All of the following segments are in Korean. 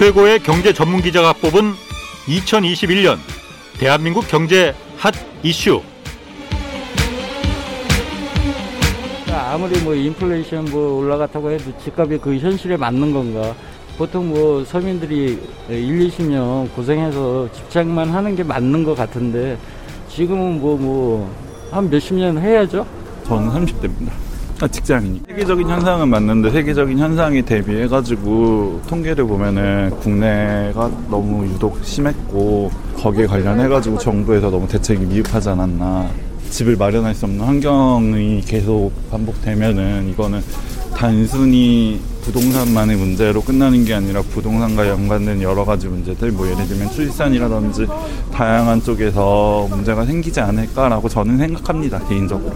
최고의 경제 전문 기자가 뽑은 2021년 대한민국 경제 핫 이슈. 아무리 뭐 인플레이션 뭐 올라갔다고 해도 집값이 그 현실에 맞는 건가? 보통 뭐 서민들이 1, 20년 고생해서 집착만 하는 게 맞는 것 같은데 지금은 뭐 뭐 한 몇십 년 해야죠. 저는 30대입니다. 아, 직장인이. 세계적인 현상은 맞는데 세계적인 현상에 대비해가지고 통계를 보면은 국내가 너무 유독 심했고 거기에 관련해가지고 정부에서 너무 대책이 미흡하지 않았나. 집을 마련할 수 없는 환경이 계속 반복되면은 이거는 단순히 부동산만의 문제로 끝나는 게 아니라 부동산과 연관된 여러 가지 문제들 뭐 예를 들면 출산이라든지 다양한 쪽에서 문제가 생기지 않을까라고 저는 생각합니다 개인적으로.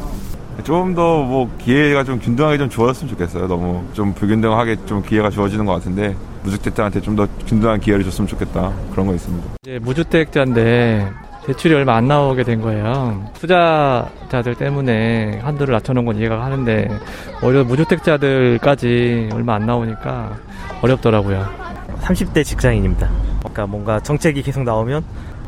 좀 더 뭐 기회가 좀 균등하게 좀 주어졌으면 좋겠어요. 너무 좀 불균등하게 좀 기회가 주어지는 것 같은데 무주택자한테 좀 더 균등한 기회를 줬으면 좋겠다 그런 거 있습니다. 이제 무주택자인데 대출이 얼마 안 나오게 된 거예요. 투자자들 때문에 한도를 낮춰놓은 건 이해가 하는데 오히려 무주택자들까지 얼마 안 나오니까 어렵더라고요. 30대 직장인입니다. 그러니까 뭔가 정책이 계속 나오면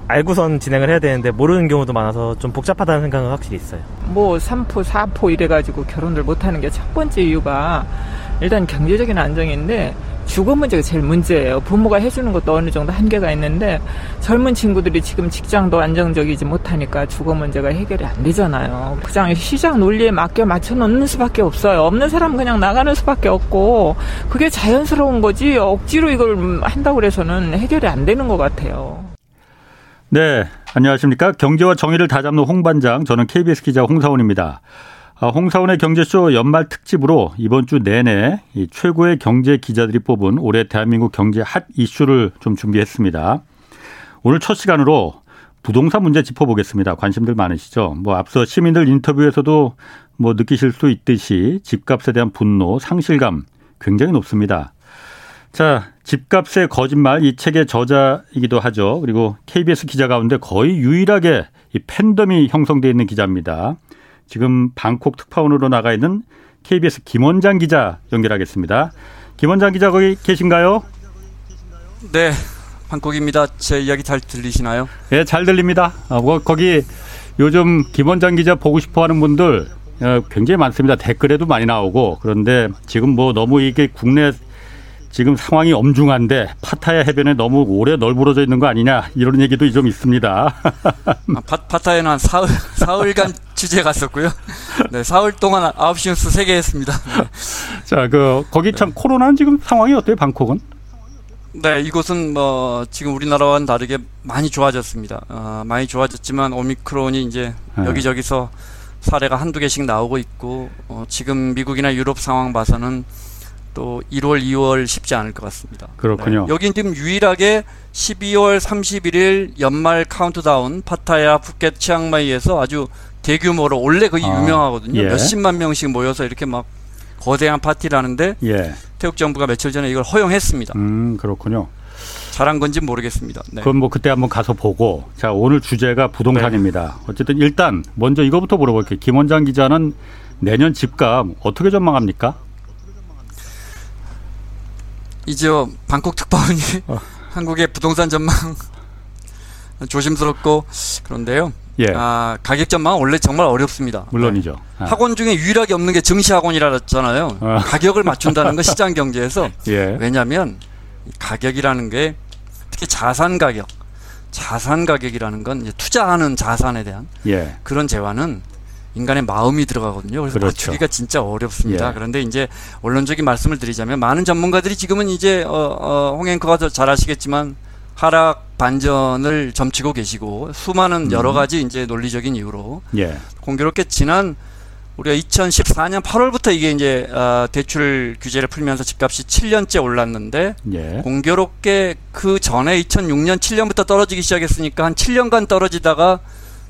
알고선 진행을 해야 되는데 모르는 경우도 많아서 좀 복잡하다는 생각은 확실히 있어요. 뭐 3포, 4포 이래가지고 결혼을 못하는 게 첫 번째 이유가 일단 경제적인 안정인데 주거 문제가 제일 문제예요. 부모가 해주는 것도 어느 정도 한계가 있는데 젊은 친구들이 지금 직장도 안정적이지 못하니까 주거 문제가 해결이 안 되잖아요. 그냥 시장 논리에 맞게 맞춰 놓는 수밖에 없어요. 없는 사람은 그냥 나가는 수밖에 없고 그게 자연스러운 거지 억지로 이걸 한다고 해서는 해결이 안 되는 것 같아요. 네, 안녕하십니까. 경제와 정의를 다잡는 홍반장, 저는 KBS 기자 홍사원입니다. 아, 홍사원의 경제쇼 연말 특집으로 이번 주 내내 이 최고의 경제 기자들이 뽑은 올해 대한민국 경제 핫 이슈를 좀 준비했습니다. 오늘 첫 시간으로 부동산 문제 짚어보겠습니다. 관심들 많으시죠? 뭐 앞서 시민들 인터뷰에서도 뭐 느끼실 수 있듯이 집값에 대한 분노, 상실감 굉장히 높습니다. 자, 집값의 거짓말 이 책의 저자이기도 하죠. 그리고 KBS 기자 가운데 거의 유일하게 이 팬덤이 형성되어 있는 기자입니다. 지금 방콕 특파원으로 나가 있는 KBS 김원장 기자 연결하겠습니다. 김원장 기자 거기 계신가요? 네, 방콕입니다. 제 이야기 잘 들리시나요? 예, 잘 들립니다. 아, 뭐 거기 요즘 김원장 기자 보고 싶어하는 분들 어, 굉장히 많습니다. 댓글에도 많이 나오고 그런데 지금 뭐 너무 이게 국내 지금 상황이 엄중한데 파타야 해변에 너무 오래 널브러져 있는 거 아니냐 이런 얘기도 좀 있습니다. 아, 파, 파타야는 한 사흘, 사흘간 취재 갔었고요. 네, 사흘 동안 9시 뉴스 3개 했습니다. 네. 자, 그 거기 참 코로나는 지금 상황이 어때요, 방콕은? 네, 이곳은 뭐 지금 우리나라와는 다르게 많이 좋아졌습니다. 어, 많이 좋아졌지만 오미크론이 이제 네. 여기저기서 사례가 한두 개씩 나오고 있고 어, 지금 미국이나 유럽 상황 봐서는 또 1월, 2월 쉽지 않을 것 같습니다. 그렇군요. 네, 여긴 지금 유일하게 12월 31일 연말 카운트다운 파타야, 푸켓, 치앙마이에서 아주 대규모로 원래 그게 아, 유명하거든요. 예. 몇십만 명씩 모여서 이렇게 막 거대한 파티를 하는데 예. 태국 정부가 며칠 전에 이걸 허용했습니다. 음, 그렇군요. 잘한 건지 모르겠습니다. 네. 그럼 뭐 그때 한번 가서 보고. 자, 오늘 주제가 부동산입니다. 어쨌든 일단 먼저 이거부터 물어볼게요. 김 원장 기자는 내년 집값 어떻게 전망합니까? 이제 방콕 특파원이 어. 한국의 부동산 전망 조심스럽고 그런데요. 예. 아, 가격 전망은 원래 정말 어렵습니다. 물론이죠. 네. 아. 학원 중에 유일하게 없는 게 증시 학원이라 그랬잖아요. 아. 가격을 맞춘다는 건 시장 경제에서 예. 왜냐하면 이 가격이라는 게 특히 자산 가격, 자산 가격이라는 건 이제 투자하는 자산에 대한 예. 그런 재화는 인간의 마음이 들어가거든요. 그래서 그렇죠. 맞추기가 진짜 어렵습니다. 예. 그런데 이제 원론적인 말씀을 드리자면 많은 전문가들이 지금은 이제 어, 어, 홍 앵커가 더 잘 아시겠지만 하락 반전을 점치고 계시고 수많은 여러 가지 이제 논리적인 이유로 예. 공교롭게 지난 우리가 2014년 8월부터 이게 이제 어, 대출 규제를 풀면서 집값이 7년째 올랐는데 예. 공교롭게 그 전에 2006년 7년부터 떨어지기 시작했으니까 한 7년간 떨어지다가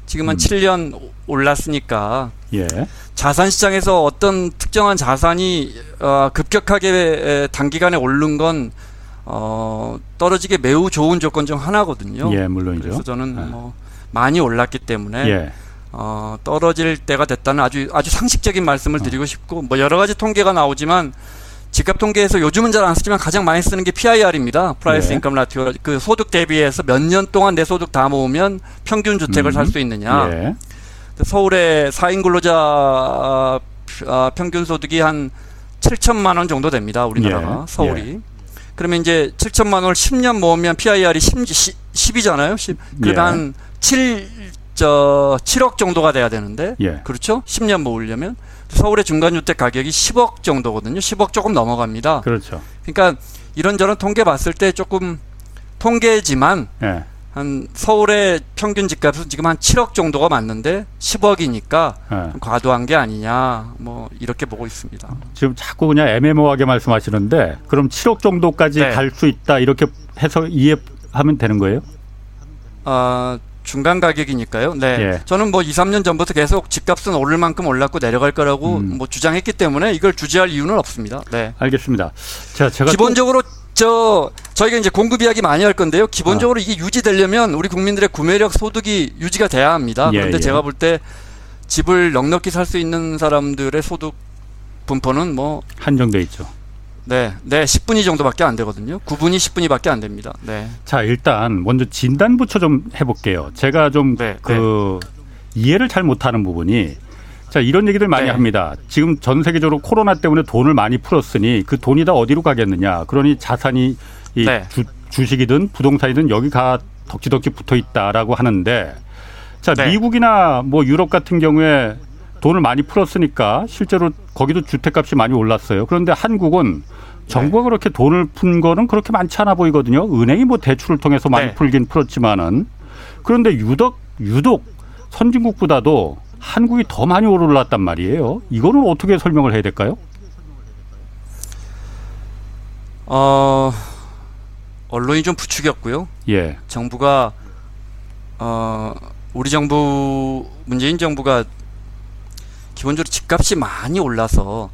지금 한 음. 7년 올랐으니까 예. 자산 시장에서 어떤 특정한 자산이 어, 급격하게 에, 단기간에 오른 건 어, 떨어지기 매우 좋은 조건 중 하나거든요. 예, 물론이죠. 그래서 저는 아. 뭐 많이 올랐기 때문에 예. 어, 떨어질 때가 됐다는 아주 아주 상식적인 말씀을 드리고 싶고 뭐 여러 가지 통계가 나오지만 집값 통계에서 요즘은 잘 안 쓰지만 가장 많이 쓰는 게 PIR입니다. Price 네. Income Ratio. 그 소득 대비해서 몇 년 동안 내 소득 다 모으면 평균 주택을 음. 살수 있느냐. 예. 서울의 4인 근로자 아, 아, 평균 소득이 한 7천만 원 정도 됩니다. 우리나라가 예. 서울이. 그러면 이제 7천만 원을 10년 모으면 PIR이 10, 10이잖아요. 10. 그러면 예. 한 7, 저, 7억 정도가 돼야 되는데. 예. 그렇죠? 10년 모으려면. 서울의 중간주택 가격이 10억 정도거든요. 10억 조금 넘어갑니다. 그렇죠. 그러니까 이런저런 통계 봤을 때 조금 통계지만 예. 한 서울의 평균 집값은 지금 한 7억 정도가 맞는데 10억이니까 예. 과도한 게 아니냐 뭐 이렇게 보고 있습니다. 지금 자꾸 그냥 애매모호하게 말씀하시는데 그럼 7억 정도까지 네. 갈수 있다 이렇게 해서 이해하면 되는 거예요? 아 중간 가격이니까요. 네. 예. 저는 뭐 2, 3년 전부터 계속 집값은 오를 만큼 올랐고 내려갈 거라고 음. 뭐 주장했기 때문에 이걸 주저할 이유는 없습니다. 네. 알겠습니다. 자, 제가 기본적으로 저 저희가 이제 공급 이야기 많이 할 건데요. 기본적으로 이게 유지되려면 우리 국민들의 구매력 소득이 유지가 돼야 합니다. 예, 그런데 예. 제가 볼 때 집을 넉넉히 살 수 있는 사람들의 소득 분포는 뭐또 한정돼 있죠. 네, 네, 10분위 정도밖에 안 되거든요. 9분위, 10분위밖에 안 됩니다. 네. 자, 일단 먼저 진단부터 좀 해볼게요. 제가 좀 네, 그 이해를 잘 못하는 부분이 자 이런 얘기들 많이 네. 합니다. 지금 전 세계적으로 코로나 때문에 돈을 많이 풀었으니 그 돈이 다 어디로 가겠느냐. 그러니 자산이 이 네. 주, 주식이든 부동산이든 여기 가 덕지덕지 붙어 있다라고 하는데 자 네. 미국이나 뭐 유럽 같은 경우에 돈을 많이 풀었으니까 실제로 거기도 주택값이 많이 올랐어요. 그런데 한국은 정부가 그렇게 돈을 푼 거는 그렇게 많지 않아 보이거든요. 은행이 뭐 대출을 통해서 많이 네. 풀긴 풀었지만은 그런데 유독 유독 선진국보다도 한국이 더 많이 올랐단 말이에요. 이거는 어떻게 설명을 해야 될까요? 어, 언론이 좀 부추겼고요. 예. 정부가 어, 우리 정부 문재인 정부가 기본적으로 집값이 많이 올라서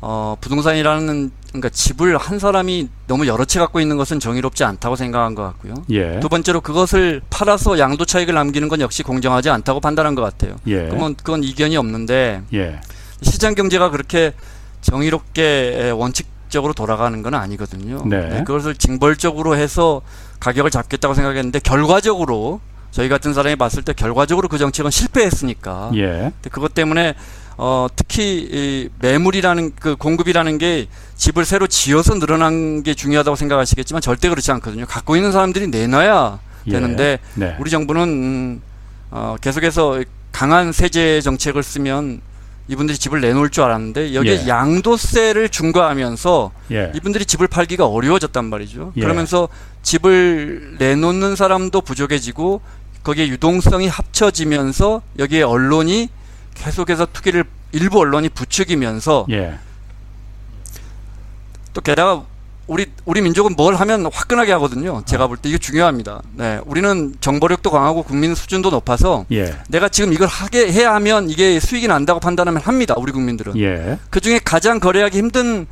어, 부동산이라는 그러니까 집을 한 사람이 너무 여러 채 갖고 있는 것은 정의롭지 않다고 생각한 것 같고요. 예. 두 번째로 그것을 팔아서 양도 차익을 남기는 건 역시 공정하지 않다고 판단한 것 같아요. 예. 그러면 그건 이견이 없는데 예. 시장 경제가 그렇게 정의롭게 원칙적으로 돌아가는 건 아니거든요. 네. 그것을 징벌적으로 해서 가격을 잡겠다고 생각했는데 결과적으로 저희 같은 사람이 봤을 때 결과적으로 그 정책은 실패했으니까. 예. 그것 때문에 어, 특히 이 매물이라는 그 공급이라는 게 집을 새로 지어서 늘어난 게 중요하다고 생각하시겠지만 절대 그렇지 않거든요. 갖고 있는 사람들이 내놔야 예. 되는데 네. 우리 정부는 음, 어, 계속해서 강한 세제 정책을 쓰면 이분들이 집을 내놓을 줄 알았는데 여기에 예. 양도세를 중과하면서 예. 이분들이 집을 팔기가 어려워졌단 말이죠. 예. 그러면서 집을 내놓는 사람도 부족해지고 거기에 유동성이 합쳐지면서 여기에 언론이 계속해서 투기를 일부 언론이 부추기면서 예. 또 게다가 우리 우리 민족은 뭘 하면 화끈하게 하거든요. 제가 볼 때 이게 중요합니다. 네, 우리는 정보력도 강하고 국민 수준도 높아서 예. 내가 지금 이걸 하게 해야 하면 이게 수익이 난다고 판단하면 합니다. 우리 국민들은. 예. 그 중에 가장 거래하기 힘든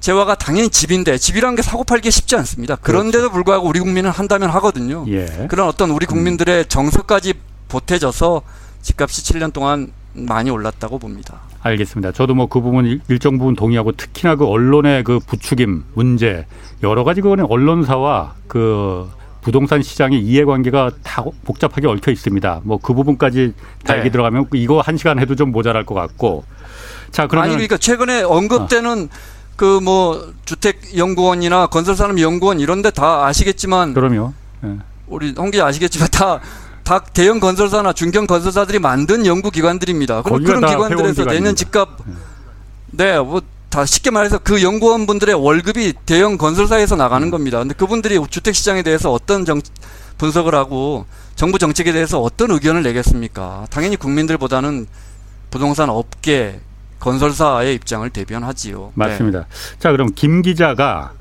재화가 당연히 집인데 집이라는 게 사고 팔기 쉽지 않습니다. 그런데도 불구하고 우리 국민은 한다면 하거든요. 예. 그런 어떤 우리 국민들의 정서까지 보태져서 집값이 7년 동안 많이 올랐다고 봅니다. 알겠습니다. 저도 뭐 그 부분 일- 일정 부분 동의하고 특히나 그 언론의 그 부추김 문제 여러 가지 그거는 언론사와 그 부동산 시장의 이해관계가 다 복잡하게 얽혀 있습니다. 뭐 그 부분까지 다 네. 얘기 들어가면 이거 한 시간 해도 좀 모자랄 것 같고. 자 그러면 아니 그러니까 최근에 언급되는 그 뭐 주택 연구원이나 건설산업 연구원 이런데 다 아시겠지만 그럼요. 예. 우리 홍 기자 아시겠지만 다. 다 대형 건설사나 중견 건설사들이 만든 연구 기관들입니다. 그럼 그런 다 기관들에서. 내년 집값 네, 뭐 다 쉽게 말해서 그 연구원 분들의 월급이 대형 건설사에서 나가는 겁니다. 근데 그분들이 주택 시장에 대해서 어떤 정, 분석을 하고 정부 정책에 대해서 어떤 의견을 내겠습니까? 당연히 국민들보다는 부동산 업계 건설사의 입장을 대변하지요. 네. 맞습니다. 자, 그럼 김 기자가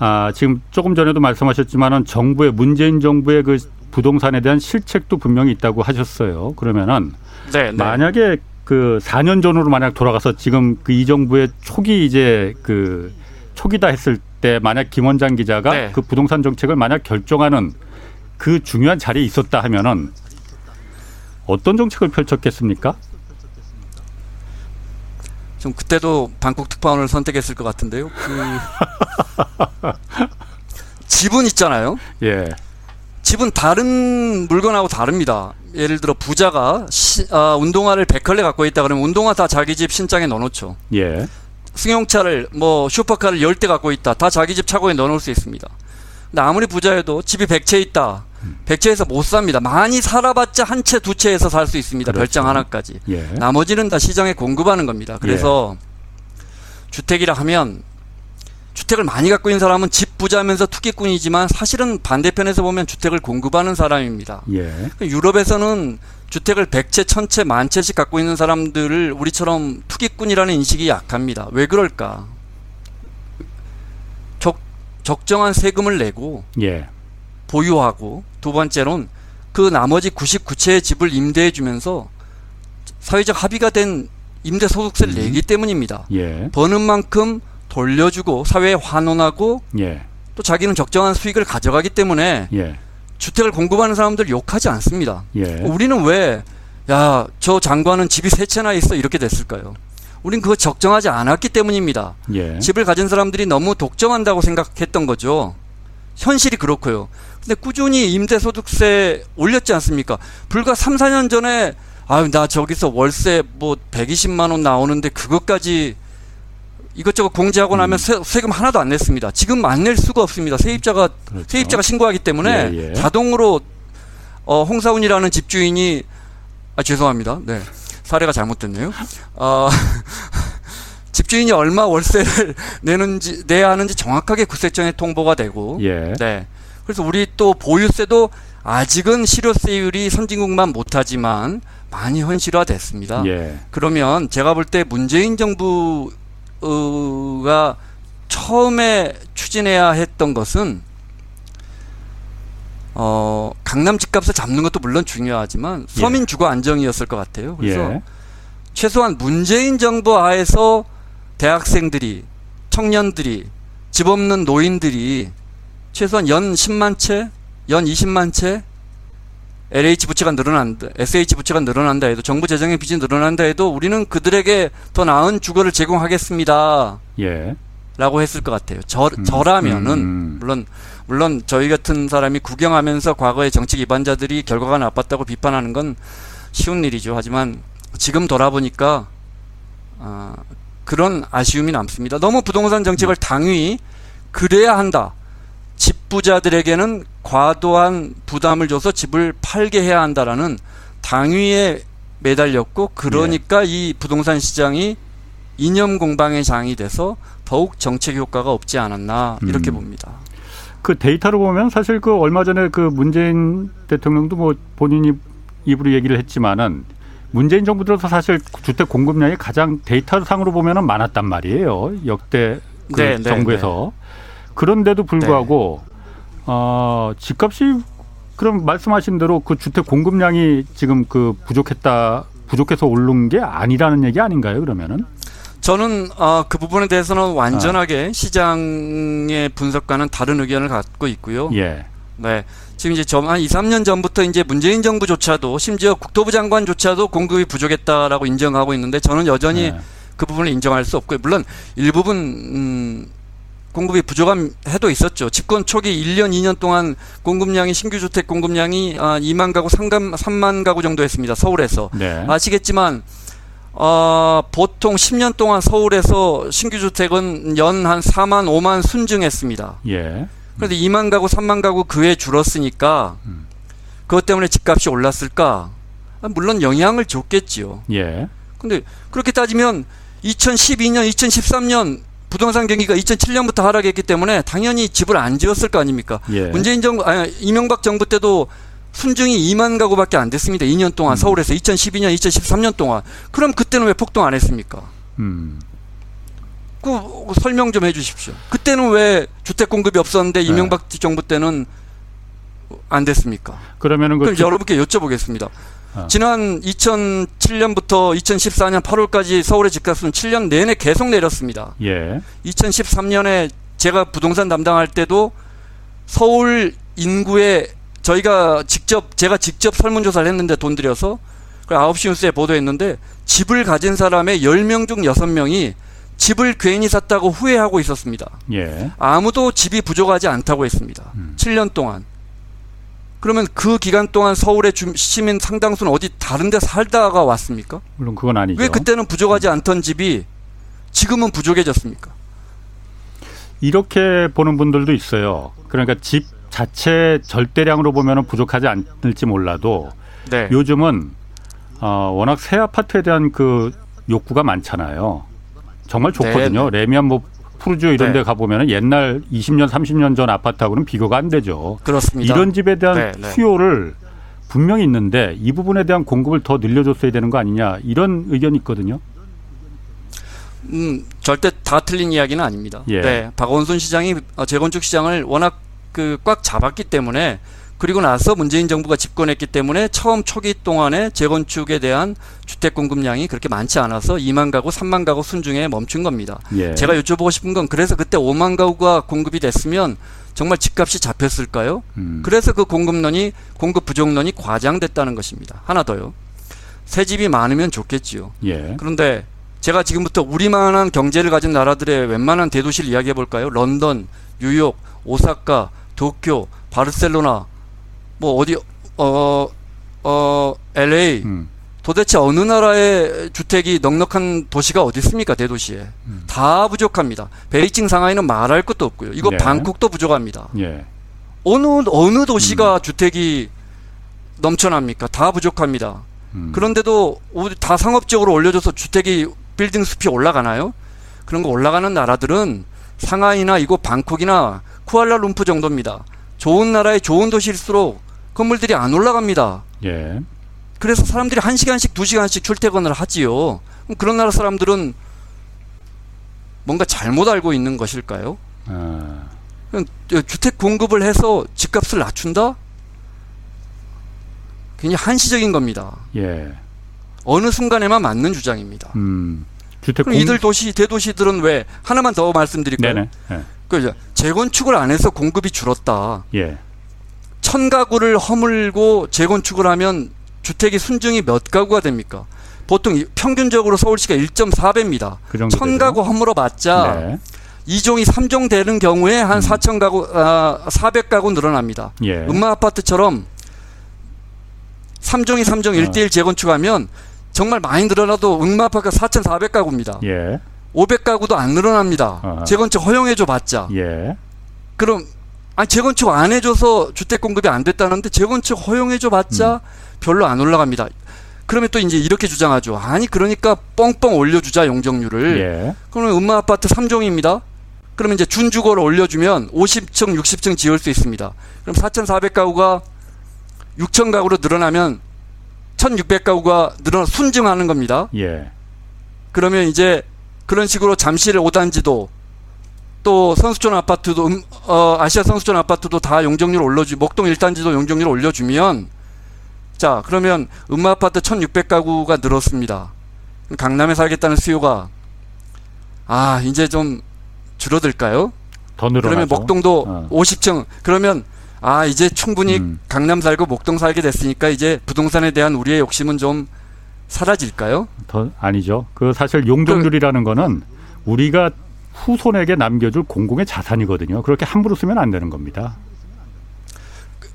아, 지금 조금 전에도 말씀하셨지만은 정부의 문재인 정부의 그 부동산에 대한 실책도 분명히 있다고 하셨어요. 그러면은 네, 네. 만약에 그 4년 전으로 만약 돌아가서 지금 그 이 정부의 초기 이제 그 초기다 했을 때 만약 김 원장 기자가 네. 그 부동산 정책을 만약 결정하는 그 중요한 자리에 있었다 하면은 어떤 정책을 펼쳤겠습니까? 좀 그때도 방콕 특파원을 선택했을 것 같은데요. 그 집은 있잖아요. 예. 집은 다른 물건하고 다릅니다. 예를 들어 부자가 시, 아, 운동화를 100컬레 갖고 있다 그러면 운동화 다 자기 집 신장에 넣어놓죠. 예. 승용차를 뭐 슈퍼카를 10대 갖고 있다. 다 자기 집 차고에 넣어놓을 수 있습니다. 근데 아무리 부자여도 집이 100채 있다. 100채에서 못 삽니다. 많이 살아봤자 한 채, 두 채에서 살 수 있습니다. 그렇죠. 별장 하나까지. 예. 나머지는 다 시장에 공급하는 겁니다. 그래서 주택이라 하면 주택을 많이 갖고 있는 사람은 집 부자면서 투기꾼이지만 사실은 반대편에서 보면 주택을 공급하는 사람입니다. 예. 유럽에서는 주택을 100채, 1000채, 만채씩 갖고 있는 사람들을 우리처럼 투기꾼이라는 인식이 약합니다. 왜 그럴까? 적, 적정한 세금을 내고 예. 보유하고 두 번째로는 그 나머지 99채의 집을 임대해 주면서 사회적 합의가 된 임대 소득세를 음. 내기 때문입니다. 예. 버는 만큼 돌려주고 사회에 환원하고 예. 또 자기는 적정한 수익을 가져가기 때문에 예. 주택을 공급하는 사람들 욕하지 않습니다. 예. 우리는 왜, 야, 저 장관은 집이 세 채나 있어 이렇게 됐을까요? 우린 그거 적정하지 않았기 때문입니다. 예. 집을 가진 사람들이 너무 독점한다고 생각했던 거죠. 현실이 그렇고요. 근데 꾸준히 임대소득세 올렸지 않습니까? 불과 3, 4년 전에 아유, 나 저기서 월세 뭐 120만 원 나오는데 그것까지 이것저것 공제하고 음. 나면 세, 세금 하나도 안 냈습니다. 지금 안 낼 수가 없습니다. 세입자가 그렇죠. 세입자가 신고하기 때문에 예, 예. 자동으로 어, 홍사운이라는 집주인이 아 죄송합니다. 네. 사례가 잘못됐네요. 어, 집주인이 얼마 월세를 내는지 내야 하는지 정확하게 구세청에 통보가 되고 예. 네. 그래서 우리 또 보유세도 아직은 실효세율이 선진국만 못하지만 많이 현실화됐습니다. 예. 그러면 제가 볼 때 문재인 정부가 처음에 추진해야 했던 것은 어, 강남 집값을 잡는 것도 물론 중요하지만 예. 서민 주거 안정이었을 것 같아요. 그래서 예. 최소한 문재인 정부 하에서 대학생들이 청년들이 집 없는 노인들이 최소한 연 10만 채, 연 20만 채 LH 부채가 늘어난다, SH 부채가 늘어난다 해도 정부 재정의 빚이 늘어난다 해도 우리는 그들에게 더 나은 주거를 제공하겠습니다. 예. 라고 했을 것 같아요. 저, 음, 저라면은 음. 물론 물론 저희 같은 사람이 구경하면서 과거의 정치 기반자들이 결과가 나빴다고 비판하는 건 쉬운 일이죠. 하지만 지금 돌아보니까 아, 그런 아쉬움이 남습니다. 너무 부동산 정책을 당위 그래야 한다. 집 부자들에게는 과도한 부담을 줘서 집을 팔게 해야 한다라는 당위에 매달렸고 그러니까 이 부동산 시장이 이념 공방의 장이 돼서 더욱 정책 효과가 없지 않았나 이렇게 음. 봅니다. 그 데이터로 보면 사실 그 얼마 전에 그 문재인 대통령도 뭐 본인이 입으로 얘기를 했지만은 문재인 정부 들어서 사실 주택 공급량이 가장 데이터 상으로 보면은 많았단 말이에요. 역대 그 네, 네, 정부에서. 그런데도 불구하고 어, 집값이 그럼 말씀하신 대로 그 주택 공급량이 지금 그 부족했다 부족해서 오른 게 아니라는 얘기 아닌가요? 그러면은 저는 어, 그 부분에 대해서는 완전하게 시장의 분석과는 다른 의견을 갖고 있고요. 예. 네. 지금 이제 좀한 2, 3년 전부터 이제 문재인 정부조차도 심지어 국토부 장관조차도 공급이 부족했다라고 인정하고 있는데 저는 여전히 네. 그 부분을 인정할 수 없고요. 물론 일부분 음 공급이 부족한 해도 있었죠. 집권 초기 1년, 2년 동안 공급량이 신규 주택 공급량이 아, 2만 가구, 3만, 3만 가구 정도 했습니다. 서울에서. 네. 아시겠지만 어, 보통 10년 동안 서울에서 신규 주택은 연 한 4만, 5만 순증했습니다. 예. 그런데 2만 가구, 3만 가구 그해 줄었으니까 음. 그것 때문에 집값이 올랐을까? 아, 물론 영향을 줬겠지요. 예. 근데 그렇게 따지면 2012년, 2013년 부동산 경기가 2007년부터 하락했기 때문에 당연히 집을 안 지었을 거 아닙니까? 예. 문재인 정부, 아니, 이명박 정부 때도 순증이 2만 가구밖에 안 됐습니다. 2년 동안 음. 서울에서 2012년, 2013년 동안. 그럼 그때는 왜 폭등 안 했습니까? 음. 그 설명 좀 해주십시오. 그때는 왜 주택 공급이 없었는데 네. 이명박 정부 때는 안 됐습니까? 그러면은 그 그럼 주- 여러분께 여쭤보겠습니다. 아. 지난 2007년부터 2014년 8월까지 서울의 집값은 7년 내내 계속 내렸습니다. 예. 2013년에 제가 부동산 담당할 때도 서울 인구의 저희가 직접 제가 직접 설문조사를 했는데 돈 들여서 그 9시 뉴스에 보도했는데 집을 가진 사람의 10명 중 6명이 집을 괜히 샀다고 후회하고 있었습니다. 예. 아무도 집이 부족하지 않다고 했습니다. 음. 7년 동안. 그러면 그 기간 동안 서울의 주- 시민 상당수는 어디 다른 데 살다가 왔습니까? 물론 그건 아니죠. 왜 그때는 부족하지 않던 집이 지금은 부족해졌습니까? 이렇게 보는 분들도 있어요. 그러니까 집 자체 절대량으로 보면 부족하지 않을지 몰라도 네. 요즘은 어, 워낙 새 아파트에 대한 그 욕구가 많잖아요. 정말 좋거든요. 레미안 뭐 푸르지오 이런 네. 데 가보면 옛날 20년, 30년 전 아파트하고는 비교가 안 되죠. 그렇습니다. 이런 집에 대한 네, 네. 수요를 분명히 있는데 이 부분에 대한 공급을 더 늘려줬어야 되는 거 아니냐 이런 의견이 있거든요. 음, 절대 다 틀린 이야기는 아닙니다. 예. 네. 박원순 시장이 어, 재건축 시장을 워낙 그 꽉 잡았기 때문에 그리고 나서 문재인 정부가 집권했기 때문에 처음 초기 동안에 재건축에 대한 주택 공급량이 그렇게 많지 않아서 2만 가구, 3만 가구 순중에 멈춘 겁니다. 예. 제가 여쭤보고 싶은 건 그래서 그때 5만 가구가 공급이 됐으면 정말 집값이 잡혔을까요? 음. 그래서 그 공급론이 공급 부족론이 과장됐다는 것입니다. 하나 더요. 새 집이 많으면 좋겠지요. 예. 그런데 제가 지금부터 우리만한 경제를 가진 나라들의 웬만한 대도시를 이야기해 볼까요? 런던, 뉴욕, 오사카, 도쿄, 바르셀로나, 뭐 어디 어 어, LA 음. 도대체 어느 나라의 주택이 넉넉한 도시가 어디 있습니까? 대도시에 음. 다 부족합니다. 베이징, 상하이는 말할 것도 없고요. 이거 네. 방콕도 부족합니다. 예. 어느 어느 도시가 음. 주택이 넘쳐납니까? 다 부족합니다. 음. 그런데도 오- 다 상업적으로 올려줘서 주택이 빌딩 숲이 올라가나요? 그런 거 올라가는 나라들은 상하이나 이곳 방콕이나 쿠알라룸푸 정도입니다. 좋은 나라의 좋은 도시일수록 건물들이 안 올라갑니다. 예. 그래서 사람들이 한 시간씩 두 시간씩 출퇴근을 하지요. 그럼 그런 나라 사람들은 뭔가 잘못 알고 있는 것일까요? 아, 주택 공급을 해서 집값을 낮춘다? 굉장히 한시적인 겁니다. 예. 어느 순간에만 맞는 주장입니다. 음. 주택 그럼 이들 도시 대도시들은 왜 하나만 더 말씀드릴까요? 네네. 예. 그 재건축을 안 해서 공급이 줄었다. 예. 천 가구를 허물고 재건축을 하면 주택이 순증이 몇 가구가 됩니까? 보통 이- 평균적으로 서울시가 1.4배입니다. 그 천. 가구 허물어 봤자 네. 이종이삼종 되는 경우에 한 4천 가구, 아, 400가구 늘어납니다. 예. 음마 아파트처럼 삼종이삼종 어. 일대일 재건축하면 정말 많이 늘어나도 음마 아파트가 4,400가구입니다. 예. 500가구도 안 늘어납니다. 어. 재건축 허용해줘 봤자. 예. 그럼 아니 재건축 안 해줘서 주택 공급이 안 됐다는데 재건축 허용해줘 봤자 음. 별로 안 올라갑니다. 그러면 또 이제 이렇게 주장하죠. 아니 그러니까 뻥뻥 올려주자 용적률을. 예. 그러면 음마 아파트 3종입니다. 그러면 이제 준주거를 올려주면 50층, 60층 지을 수 있습니다. 그럼 4,400가구가 6,000가구로 늘어나면 1,600가구가 늘어나 순증하는 겁니다. 예. 그러면 이제 그런 식으로 잠실 5단지도 또 선수촌 아파트도 음, 어, 아시아 선수촌 아파트도 다 용적률 올려주 목동 1단지도 용적률 올려주면 자 그러면 음마 아파트 1600가구가 늘었습니다. 강남에 살겠다는 수요가 아 이제 좀 줄어들까요? 더 늘어나죠. 그러면 목동도 어. 50층 그러면 아 이제 충분히 음. 강남 살고 목동 살게 됐으니까 이제 부동산에 대한 우리의 욕심은 좀 사라질까요? 더 아니죠. 그 사실 용적률이라는 거는 우리가 후손에게 남겨줄 공공의 자산이거든요. 그렇게 함부로 쓰면 안 되는 겁니다.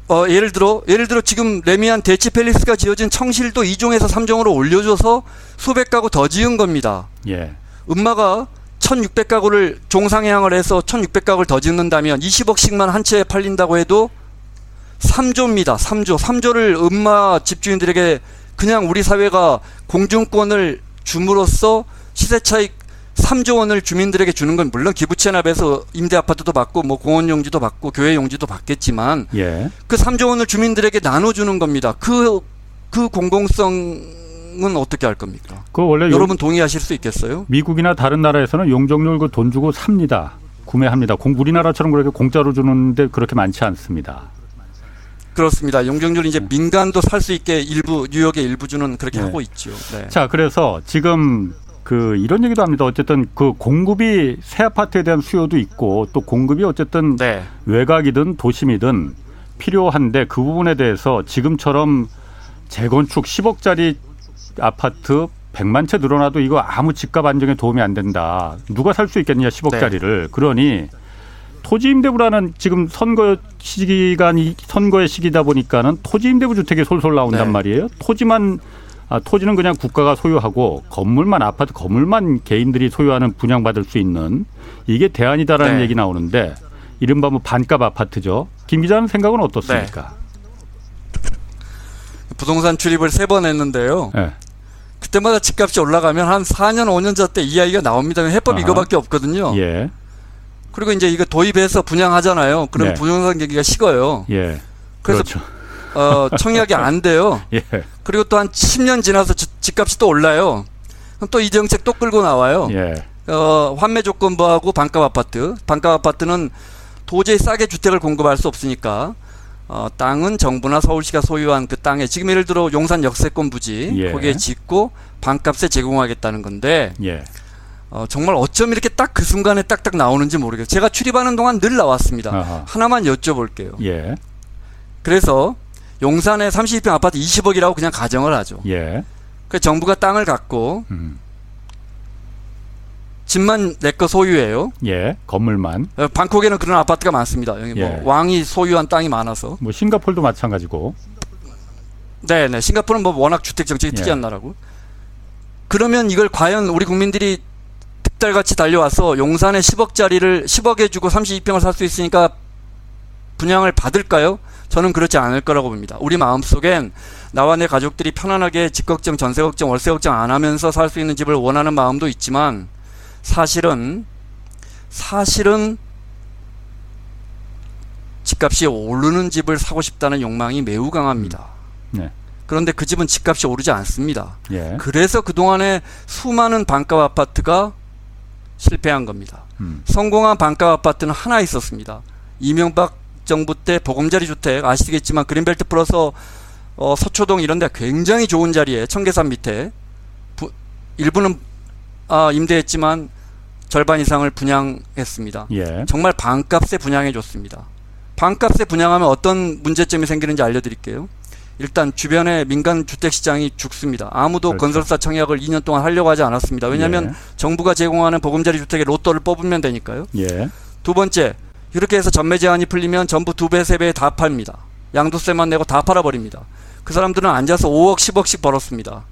어, 예를 들어, 예를 들어 지금 레미안 대치 팰리스가 지어진 청실도 2종에서 3종으로 올려줘서 수백 가구 더 지은 겁니다. 예. 음마가 1600가구를 종상향을 해서 1600가구를 더 짓는다면 20억씩만 한 채에 팔린다고 해도 3조입니다. 3조. 3조를 음마 집주인들에게 그냥 우리 사회가 공중권을 줌으로써 시세 차익 3조 원을 주민들에게 주는 건 물론 기부 체납에서 임대 아파트도 받고 뭐 공원 용지도 받고 교회 용지도 받겠지만 예. 그 3조 원을 주민들에게 나눠주는 겁니다. 그, 그 공공성은 어떻게 할 겁니까? 그 원래 용- 여러분 동의하실 수 있겠어요? 미국이나 다른 나라에서는 용적률 그 돈 주고 삽니다. 구매합니다. 공, 우리나라처럼 그렇게 공짜로 주는데 그렇게 많지 않습니다. 그렇습니다. 용적률 이제 민간도 살 수 있게 일부 뉴욕의 일부 주는 그렇게 네. 하고 있죠. 네. 자, 그래서 지금 그 이런 얘기도 합니다. 어쨌든 그 공급이 새 아파트에 대한 수요도 있고 또 공급이 어쨌든 네. 외곽이든 도심이든 필요한데 그 부분에 대해서 지금처럼 재건축 10억짜리 아파트 100만 채 늘어나도 이거 아무 집값 안정에 도움이 안 된다. 누가 살 수 있겠느냐 10억짜리를. 그러니 토지 임대부라는 지금 선거 시기간이 선거의 시기다 보니까는 토지 임대부 주택이 솔솔 나온단 네. 말이에요. 토지만 아, 토지는 그냥 국가가 소유하고 건물만 아파트 건물만 개인들이 소유하는 분양받을 수 있는 이게 대안이다라는 네. 얘기 나오는데 이른바 뭐 반값 아파트죠. 김 기자는 생각은 어떻습니까? 부동산 출입을 세 번 했는데요. 예. 그때마다 집값이 올라가면 한 4년 5년 전 때 이야기가 나옵니다. 해법 아하. 이거밖에 없거든요. 예. 그리고 이제 이거 도입해서 분양하잖아요. 그럼 네. 부동산 경기가 식어요. 예. 그래서 그렇죠. 어, 청약이 안 돼요. 예. 그리고 또 한 10년 지나서 지- 집값이 또 올라요. 그럼 또 이 정책 또 끌고 나와요. 예. 어, 환매 조건부하고 반값 아파트. 반값 아파트는 도저히 싸게 주택을 공급할 수 없으니까 어, 땅은 정부나 서울시가 소유한 그 땅에 지금 예를 들어 용산 역세권 부지 예. 거기에 짓고 반값에 제공하겠다는 건데 예. 어, 정말 어쩜 이렇게 딱 그 순간에 딱딱 나오는지 모르겠어요. 제가 출입하는 동안 늘 나왔습니다. 아하. 하나만 여쭤볼게요. 예. 그래서 용산에 32평 아파트 20억이라고 그냥 가정을 하죠. 예. 그 정부가 땅을 갖고 음. 집만 내 거 소유해요. 예. 건물만. 어, 방콕에는 그런 아파트가 많습니다. 여기 뭐 예. 왕이 소유한 땅이 많아서. 뭐 싱가폴도 마찬가지고. 네, 네. 싱가포르는 뭐 워낙 주택 정책이 예. 특이한 나라고. 그러면 이걸 과연 우리 국민들이 득달같이 달려와서 용산에 10억짜리를 10억에 주고 32평을 살 수 있으니까 분양을 받을까요? 저는 그렇지 않을 거라고 봅니다. 우리 마음속엔 나와 내 가족들이 편안하게 집 걱정, 전세 걱정, 월세 걱정 안 하면서 살 수 있는 집을 원하는 마음도 있지만 사실은 사실은 집값이 오르는 집을 사고 싶다는 욕망이 매우 강합니다. 네. 그런데 그 집은 집값이 오르지 않습니다. 예. 그래서 그동안에 수많은 반값 아파트가 실패한 겁니다. 음. 성공한 반값 아파트는 하나 있었습니다. 이명박 정부 때 보금자리 주택 아시겠지만 그린벨트 플러스 어, 서초동 이런 데 굉장히 좋은 자리에 청계산 밑에 부, 일부는 아, 임대했지만 절반 이상을 분양했습니다. 예. 정말 반값에 분양해 줬습니다. 반값에 분양하면 어떤 문제점이 생기는지 알려드릴게요. 일단 주변에 민간 주택 시장이 죽습니다. 아무도 그렇죠. 건설사 청약을 2년 동안 하려고 하지 않았습니다. 왜냐하면 예. 정부가 제공하는 보금자리 주택의 로또를 뽑으면 되니까요. 예. 두 번째, 이렇게 해서 전매 제한이 풀리면 전부 두 배, 세 배 다 팝니다. 양도세만 내고 다 팔아버립니다. 그 사람들은 앉아서 5억, 10억씩 벌었습니다.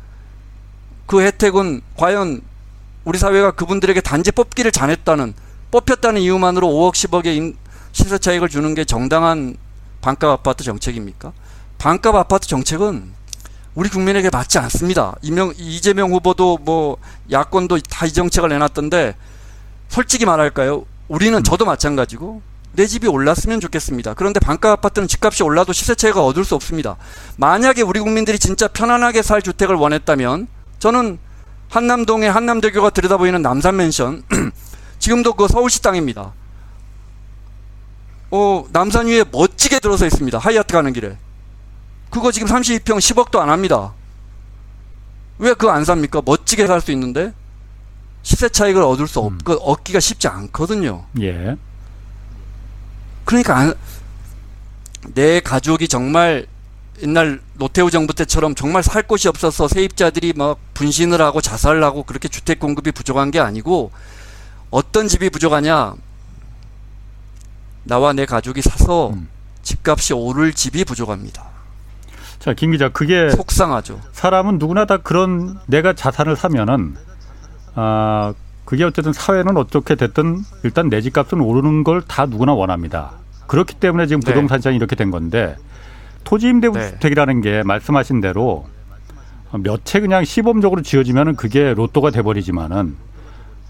그 혜택은 과연 우리 사회가 그분들에게 단지 뽑기를 잘했다는, 뽑혔다는 이유만으로 5억, 10억의 인- 시세 차익을 주는 게 정당한 반값 아파트 정책입니까? 반값 아파트 정책은 우리 국민에게 맞지 않습니다. 이명, 이재명 후보도 뭐 야권도 다 이 정책을 내놨던데 솔직히 말할까요? 우리는 저도 마찬가지고 내 집이 올랐으면 좋겠습니다. 그런데 반값 아파트는 집값이 올라도 시세 차익을 얻을 수 없습니다. 만약에 우리 국민들이 진짜 편안하게 살 주택을 원했다면 저는 한남동의 한남대교가 들여다보이는 남산맨션 지금도 그 서울시 땅입니다. 어, 남산 위에 멋지게 들어서 있습니다. 하이아트 가는 길에. 그거 지금 32평 10억도 안 합니다. 왜 그거 안 삽니까? 멋지게 살 수 있는데 시세 차익을 얻을 수 없, 그 얻기가 쉽지 않거든요. 예. 그러니까 안- 내 가족이 정말 옛날 노태우 정부 때처럼 정말 살 곳이 없어서 세입자들이 막 분신을 하고 자살을 하고 그렇게 주택 공급이 부족한 게 아니고 어떤 집이 부족하냐 나와 내 가족이 사서 음. 집값이 오를 집이 부족합니다. 자, 김 기자, 그게 속상하죠. 사람은 누구나 다 그런 내가 자산을 사면은 아 그게 어쨌든 사회는 어떻게 됐든 일단 내 집값은 오르는 걸 다 누구나 원합니다. 그렇기 때문에 지금 네. 부동산 시장이 이렇게 된 건데 토지 임대부 네. 주택이라는 게 말씀하신 대로 몇 채 그냥 시범적으로 지어지면은 그게 로또가 돼버리지만은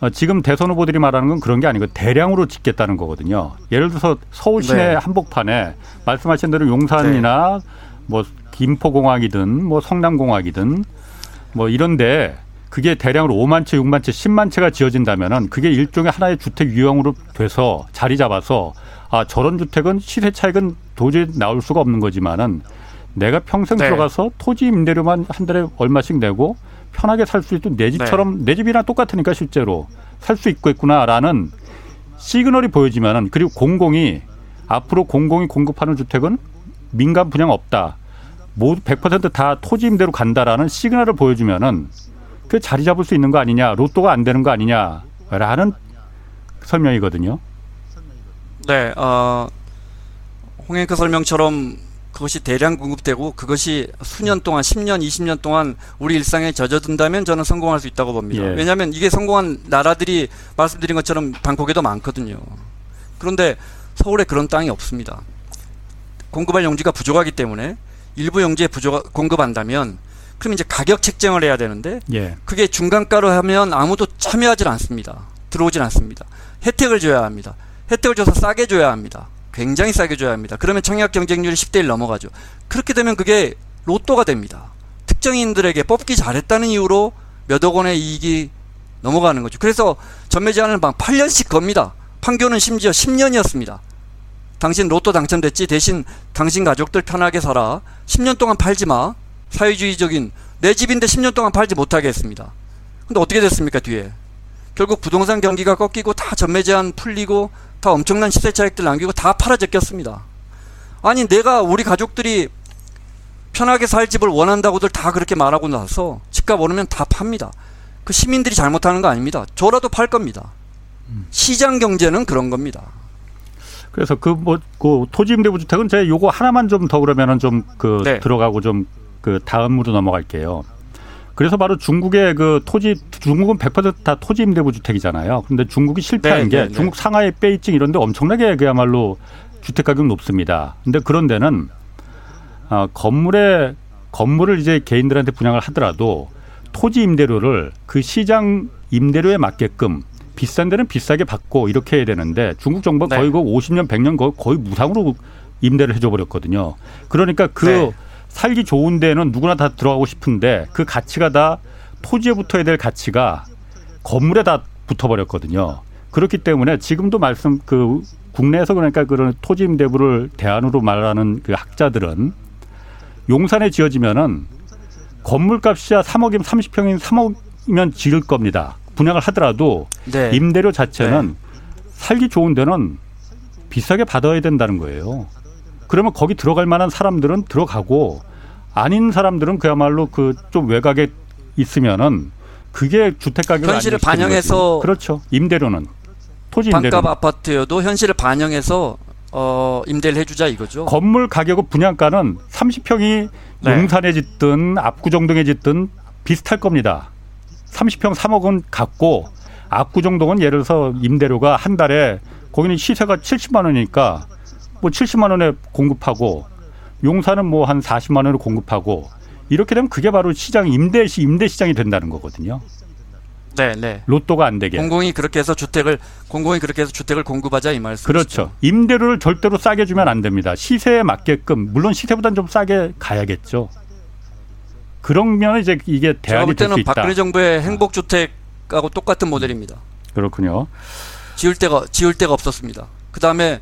어, 지금 대선 후보들이 말하는 건 그런 게 아니고 대량으로 짓겠다는 거거든요. 예를 들어서 서울 시내 네. 한복판에 말씀하신 대로 용산이나 뭐 김포공항이든 뭐 성남공항이든 뭐 이런데 그게 대량으로 5만 채, 6만 채, 10만 채가 지어진다면은 그게 일종의 하나의 주택 유형으로 돼서 자리 잡아서 아 저런 주택은 시세 차익은 도저히 나올 수가 없는 거지만은 내가 평생 네. 들어가서 토지 임대료만 한 달에 얼마씩 내고 편하게 살 수 있던 내 집처럼 내 집이랑 똑같으니까 실제로 살 수 있겠구나라는 시그널이 보여지면은 그리고 공공이 앞으로 공공이 공급하는 주택은 민간 분양 없다. 모두 100%다 토지 임대로 간다라는 시그널을 보여주면은 그 자리 잡을 수 있는 거 아니냐, 로또가 안 되는 거 아니냐라는 설명이거든요. 네, 어, 홍행크 설명처럼 그것이 대량 공급되고 그것이 수년 동안 10년, 20년 동안 우리 일상에 젖어든다면 저는 성공할 수 있다고 봅니다. 예. 왜냐하면 이게 성공한 나라들이 말씀드린 것처럼 방콕에도 많거든요. 그런데 서울에 그런 땅이 없습니다. 공급할 용지가 부족하기 때문에 일부 용지에 부족 공급한다면 그럼 이제 가격 책정을 해야 되는데 예. 그게 중간가로 하면 아무도 참여하지 않습니다. 들어오질 않습니다. 혜택을 줘야 합니다. 혜택을 줘서 싸게 줘야 합니다. 굉장히 싸게 줘야 합니다. 그러면 청약 경쟁률이 10대 1 넘어가죠. 그렇게 되면 그게 로또가 됩니다. 특정인들에게 뽑기 잘했다는 이유로 몇억 원의 이익이 넘어가는 거죠. 그래서 전매 제한을 막 8년씩 겁니다. 판교는 심지어 10년이었습니다. 당신 로또 당첨됐지 대신 당신 가족들 편하게 살아. 10년 동안 팔지 마. 사회주의적인 내 집인데 10년 동안 팔지 못하게 했습니다. 근데 어떻게 됐습니까 뒤에? 결국 부동산 경기가 꺾이고 다 전매 제한 풀리고 다 엄청난 시세 차익들 남기고 다 팔아 제꼈습니다. 아니 내가 우리 가족들이 편하게 살 집을 원한다고들 다 그렇게 말하고 나서 집값 오르면 다 팝니다. 그 시민들이 잘못하는 거 아닙니다. 저라도 팔 겁니다. 시장 경제는 그런 겁니다. 그래서 그 뭐 그 토지 임대부 주택은 제가 요거 하나만 좀 더 그러면은 좀그 네. 들어가고 좀 그 다음으로 넘어갈게요. 그래서 바로 중국의 그 토지 중국은 100%다 토지 임대부 주택이잖아요. 근데 중국이 실패한 네, 게 네, 네. 중국 상하이, 베이징 이런 데 엄청나게 그야말로 주택 가격 높습니다. 근데 그런 데는 아, 건물에 건물을 이제 개인들한테 분양을 하더라도 토지 임대료를 그 시장 임대료에 맞게끔 비싼 데는 비싸게 받고 이렇게 해야 되는데 중국 정부가 네. 거의 그 50년, 100년 거의, 거의 무상으로 임대를 해줘 버렸거든요. 그러니까 그 네. 살기 좋은 데는 누구나 다 들어가고 싶은데 그 가치가 다 토지에 붙어야 될 가치가 건물에 다 붙어버렸거든요. 그렇기 때문에 지금도 말씀 그 국내에서 그러니까 그런 토지 임대부를 대안으로 말하는 그 학자들은 용산에 지어지면은 건물값이야 3억이면 30평이면 3억이면 지을 겁니다. 분양을 하더라도 네. 임대료 자체는 살기 좋은 데는 비싸게 받아야 된다는 거예요. 그러면 거기 들어갈 만한 사람들은 들어가고 아닌 사람들은 그야말로 그 좀 외곽에 있으면은 그게 주택 가격을 현실을 반영해서 거지. 그렇죠. 임대료는 토지 임대료 반값 아파트여도 현실을 반영해서 어, 임대를 해주자 이거죠. 건물 가격은 분양가는 30평이 네. 용산에 짓든 압구정동에 짓든 비슷할 겁니다. 30평 3억은 갖고 압구정동은 예를 들어서 임대료가 한 달에 거기는 시세가 70만 원이니까 뭐 70만 원에 공급하고 용산은 뭐 한 40만 원에 공급하고 이렇게 되면 그게 바로 시장 임대 시 임대 시장이 된다는 거거든요. 네, 네. 로또가 안 되게. 공공이 그렇게 해서 주택을 공공이 그렇게 해서 주택을 공급하자 이 말씀. 그렇죠. 임대료를 절대로 싸게 주면 안 됩니다. 시세에 맞게끔 물론 시세보다는 좀 싸게 가야겠죠. 그러면 이제 이게 대안이 볼될수 때는 있다. 박근혜 정부의 행복 주택하고 똑같은 모델입니다. 그렇군요. 지을 데가 지을 데가 없었습니다. 그 다음에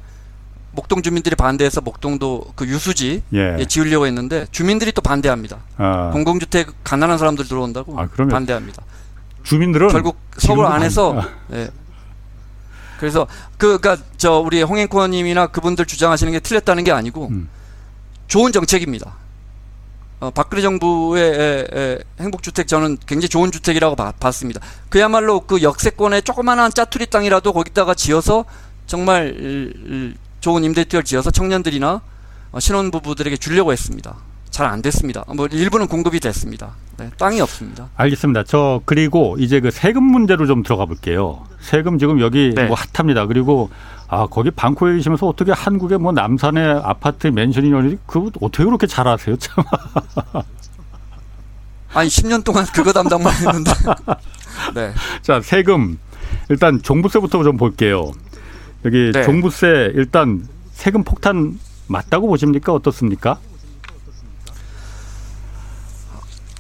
목동 주민들이 반대해서 목동도 그 유수지 예. 예, 지으려고 했는데 주민들이 또 반대합니다. 아, 공공주택 가난한 사람들 들어온다고 아, 반대합니다. 주민들은 결국 서울 안에서 반- 예. 그래서 그 그러니까 저 우리 홍행코님이나 그분들 주장하시는 게 틀렸다는 게 아니고 음. 좋은 정책입니다. 어, 박근혜 정부의 에, 에, 행복주택 저는 굉장히 좋은 주택이라고 봐- 봤습니다. 그야말로 그 역세권에 조그마한 짜투리 땅이라도 거기다가 지어서 정말 좋은 임대주택을 지어서 청년들이나 어, 신혼부부들에게 주려고 했습니다. 잘 안 됐습니다. 뭐 일부는 공급이 됐습니다. 네, 땅이 없습니다. 알겠습니다. 저 그리고 이제 그 세금 문제로 좀 들어가 볼게요. 세금 지금 여기 네. 뭐 핫합니다. 그리고 아 거기 방콕에 계시면서 어떻게 한국의 뭐 남산의 아파트 맨션이 그 어떻게 그렇게 잘하세요? 참. 아니 10년 동안 그거 담당만 했는데. 네. 자 세금 일단 종부세부터 좀 볼게요. 여기 네. 종부세 일단 세금 폭탄 맞다고 보십니까? 어떻습니까?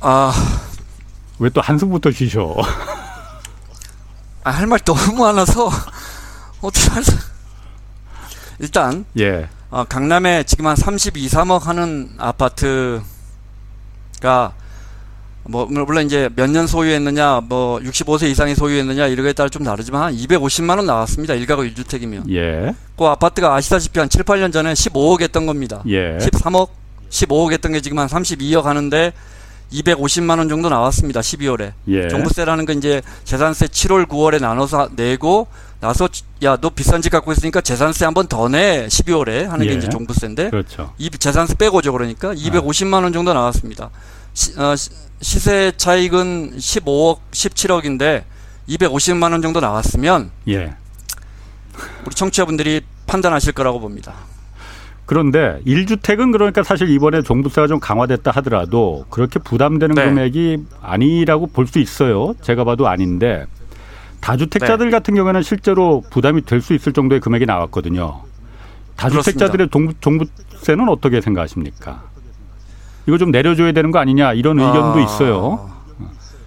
아, 왜 또 한숨부터 쉬셔? 아, 할 말 너무 많아서 어떻게 할 수... 일단 예. 어, 강남에 지금 한 32, 3억 하는 아파트가 뭐 물론 이제 몇 년 소유했느냐, 뭐 65세 이상이 소유했느냐 이거에 따라 좀 다르지만 한 250만 원 나왔습니다. 일가구 1주택이면. 예. 그 아파트가 아시다시피 한 7, 8년 전에 15억 했던 겁니다. 예. 13억, 15억 했던 게 지금 한 32억 하는데 250만 원 정도 나왔습니다. 12월에. 예. 종부세라는 건 이제 재산세 7월, 9월에 나눠서 내고 나서 야 너 비싼 집 갖고 있으니까 재산세 한 번 더 내 12월에 하는 게 예. 이제 종부세인데 그렇죠. 이 재산세 빼고죠 그러니까 250만 원 정도 나왔습니다. 시, 어, 시- 시세 차익은 15억, 17억인데 250만 원 정도 나왔으면 예. 우리 청취자분들이 판단하실 거라고 봅니다. 그런데 1주택은 그러니까 사실 이번에 종부세가 좀 강화됐다 하더라도 그렇게 부담되는 네. 금액이 아니라고 볼 수 있어요. 제가 봐도 아닌데 다주택자들 네. 같은 경우에는 실제로 부담이 될 수 있을 정도의 금액이 나왔거든요. 다주택자들의 종, 종부세는 어떻게 생각하십니까? 이거 좀 내려줘야 되는 거 아니냐 이런 의견도 아, 있어요.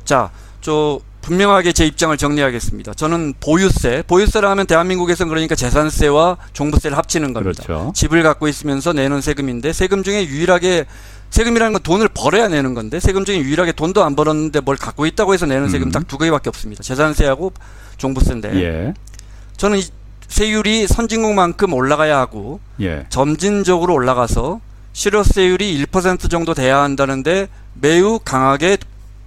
자, 저 분명하게 제 입장을 정리하겠습니다. 저는 보유세, 보유세라 하면 대한민국에서는 그러니까 재산세와 종부세를 합치는 겁니다. 그렇죠. 집을 갖고 있으면서 내는 세금인데 세금 중에 유일하게 세금이라는 건 돈을 벌어야 내는 건데 세금 중에 유일하게 돈도 안 벌었는데 뭘 갖고 있다고 해서 내는 세금 음. 딱두 개밖에 없습니다. 재산세하고 종부세인데 예. 저는 이 세율이 선진국만큼 올라가야 하고 예. 점진적으로 올라가서 실효세율이 1% 정도 돼야 한다는데 매우 강하게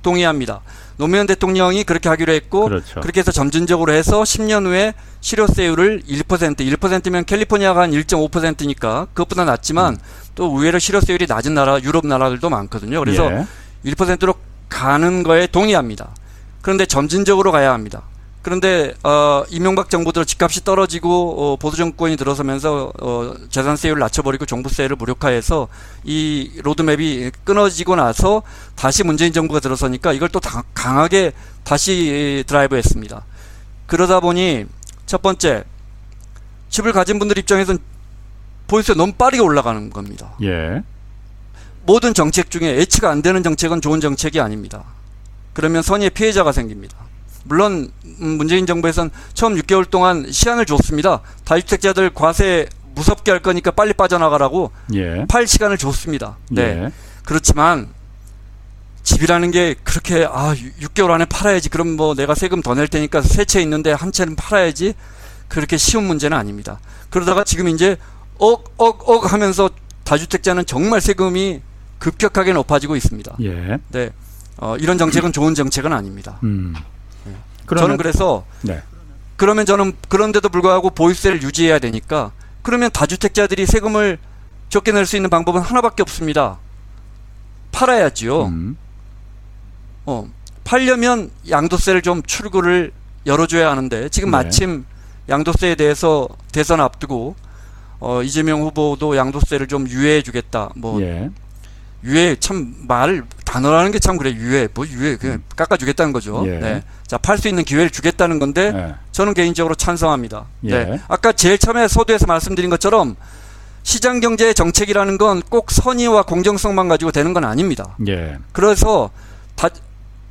동의합니다. 노무현 대통령이 그렇게 하기로 했고 그렇죠. 그렇게 해서 점진적으로 해서 10년 후에 실효세율을 1% 1%면 캘리포니아가 한 1.5%니까 그것보다 낮지만 또 의외로 실효세율이 낮은 나라 유럽 나라들도 많거든요. 그래서 예. 1%로 가는 거에 동의합니다. 그런데 점진적으로 가야 합니다. 그런데 어, 이명박 정부 들어 집값이 떨어지고 어, 보수 정권이 들어서면서 어, 재산세율을 낮춰버리고 종부세를 무력화해서 이 로드맵이 끊어지고 나서 다시 문재인 정부가 들어서니까 이걸 또 다- 강하게 다시 드라이브했습니다. 그러다 보니 첫 번째 집을 가진 분들 입장에서는 보유세 너무 빠르게 올라가는 겁니다. 예. 모든 정책 중에 예치가 안 되는 정책은 좋은 정책이 아닙니다. 그러면 선의의 피해자가 생깁니다. 물론 음, 문재인 정부에서는 처음 6개월 동안 시한을 줬습니다. 다주택자들 과세 무섭게 할 거니까 빨리 빠져나가라고 예. 팔 시간을 줬습니다. 네. 예. 그렇지만 집이라는 게 그렇게 아 6개월 안에 팔아야지. 그럼 뭐 내가 세금 더 낼 테니까 세 채 있는데 한 채는 팔아야지. 그렇게 쉬운 문제는 아닙니다. 그러다가 지금 이제 억억억 하면서 다주택자는 정말 세금이 급격하게 높아지고 있습니다. 예. 네. 어, 이런 정책은 좋은 정책은 아닙니다. 음. 저는 그래서 네. 그러면 저는 그런데도 불구하고 보유세를 유지해야 되니까 그러면 다주택자들이 세금을 적게 낼 수 있는 방법은 하나밖에 없습니다. 팔아야지요. 음. 어, 팔려면 양도세를 좀 출구를 열어줘야 하는데 지금 네. 마침 양도세에 대해서 대선 앞두고 어, 이재명 후보도 양도세를 좀 유예해주겠다. 뭐 예. 유예 참 말 단어라는 게 참 그래 유예 뭐 유예 그냥 깎아주겠다는 거죠. 음. 예. 네. 자 팔 수 있는 기회를 주겠다는 건데 예. 저는 개인적으로 찬성합니다. 예. 네. 아까 제일 처음에 서두에서 말씀드린 것처럼 시장 경제의 정책이라는 건 꼭 선의와 공정성만 가지고 되는 건 아닙니다. 예. 그래서 다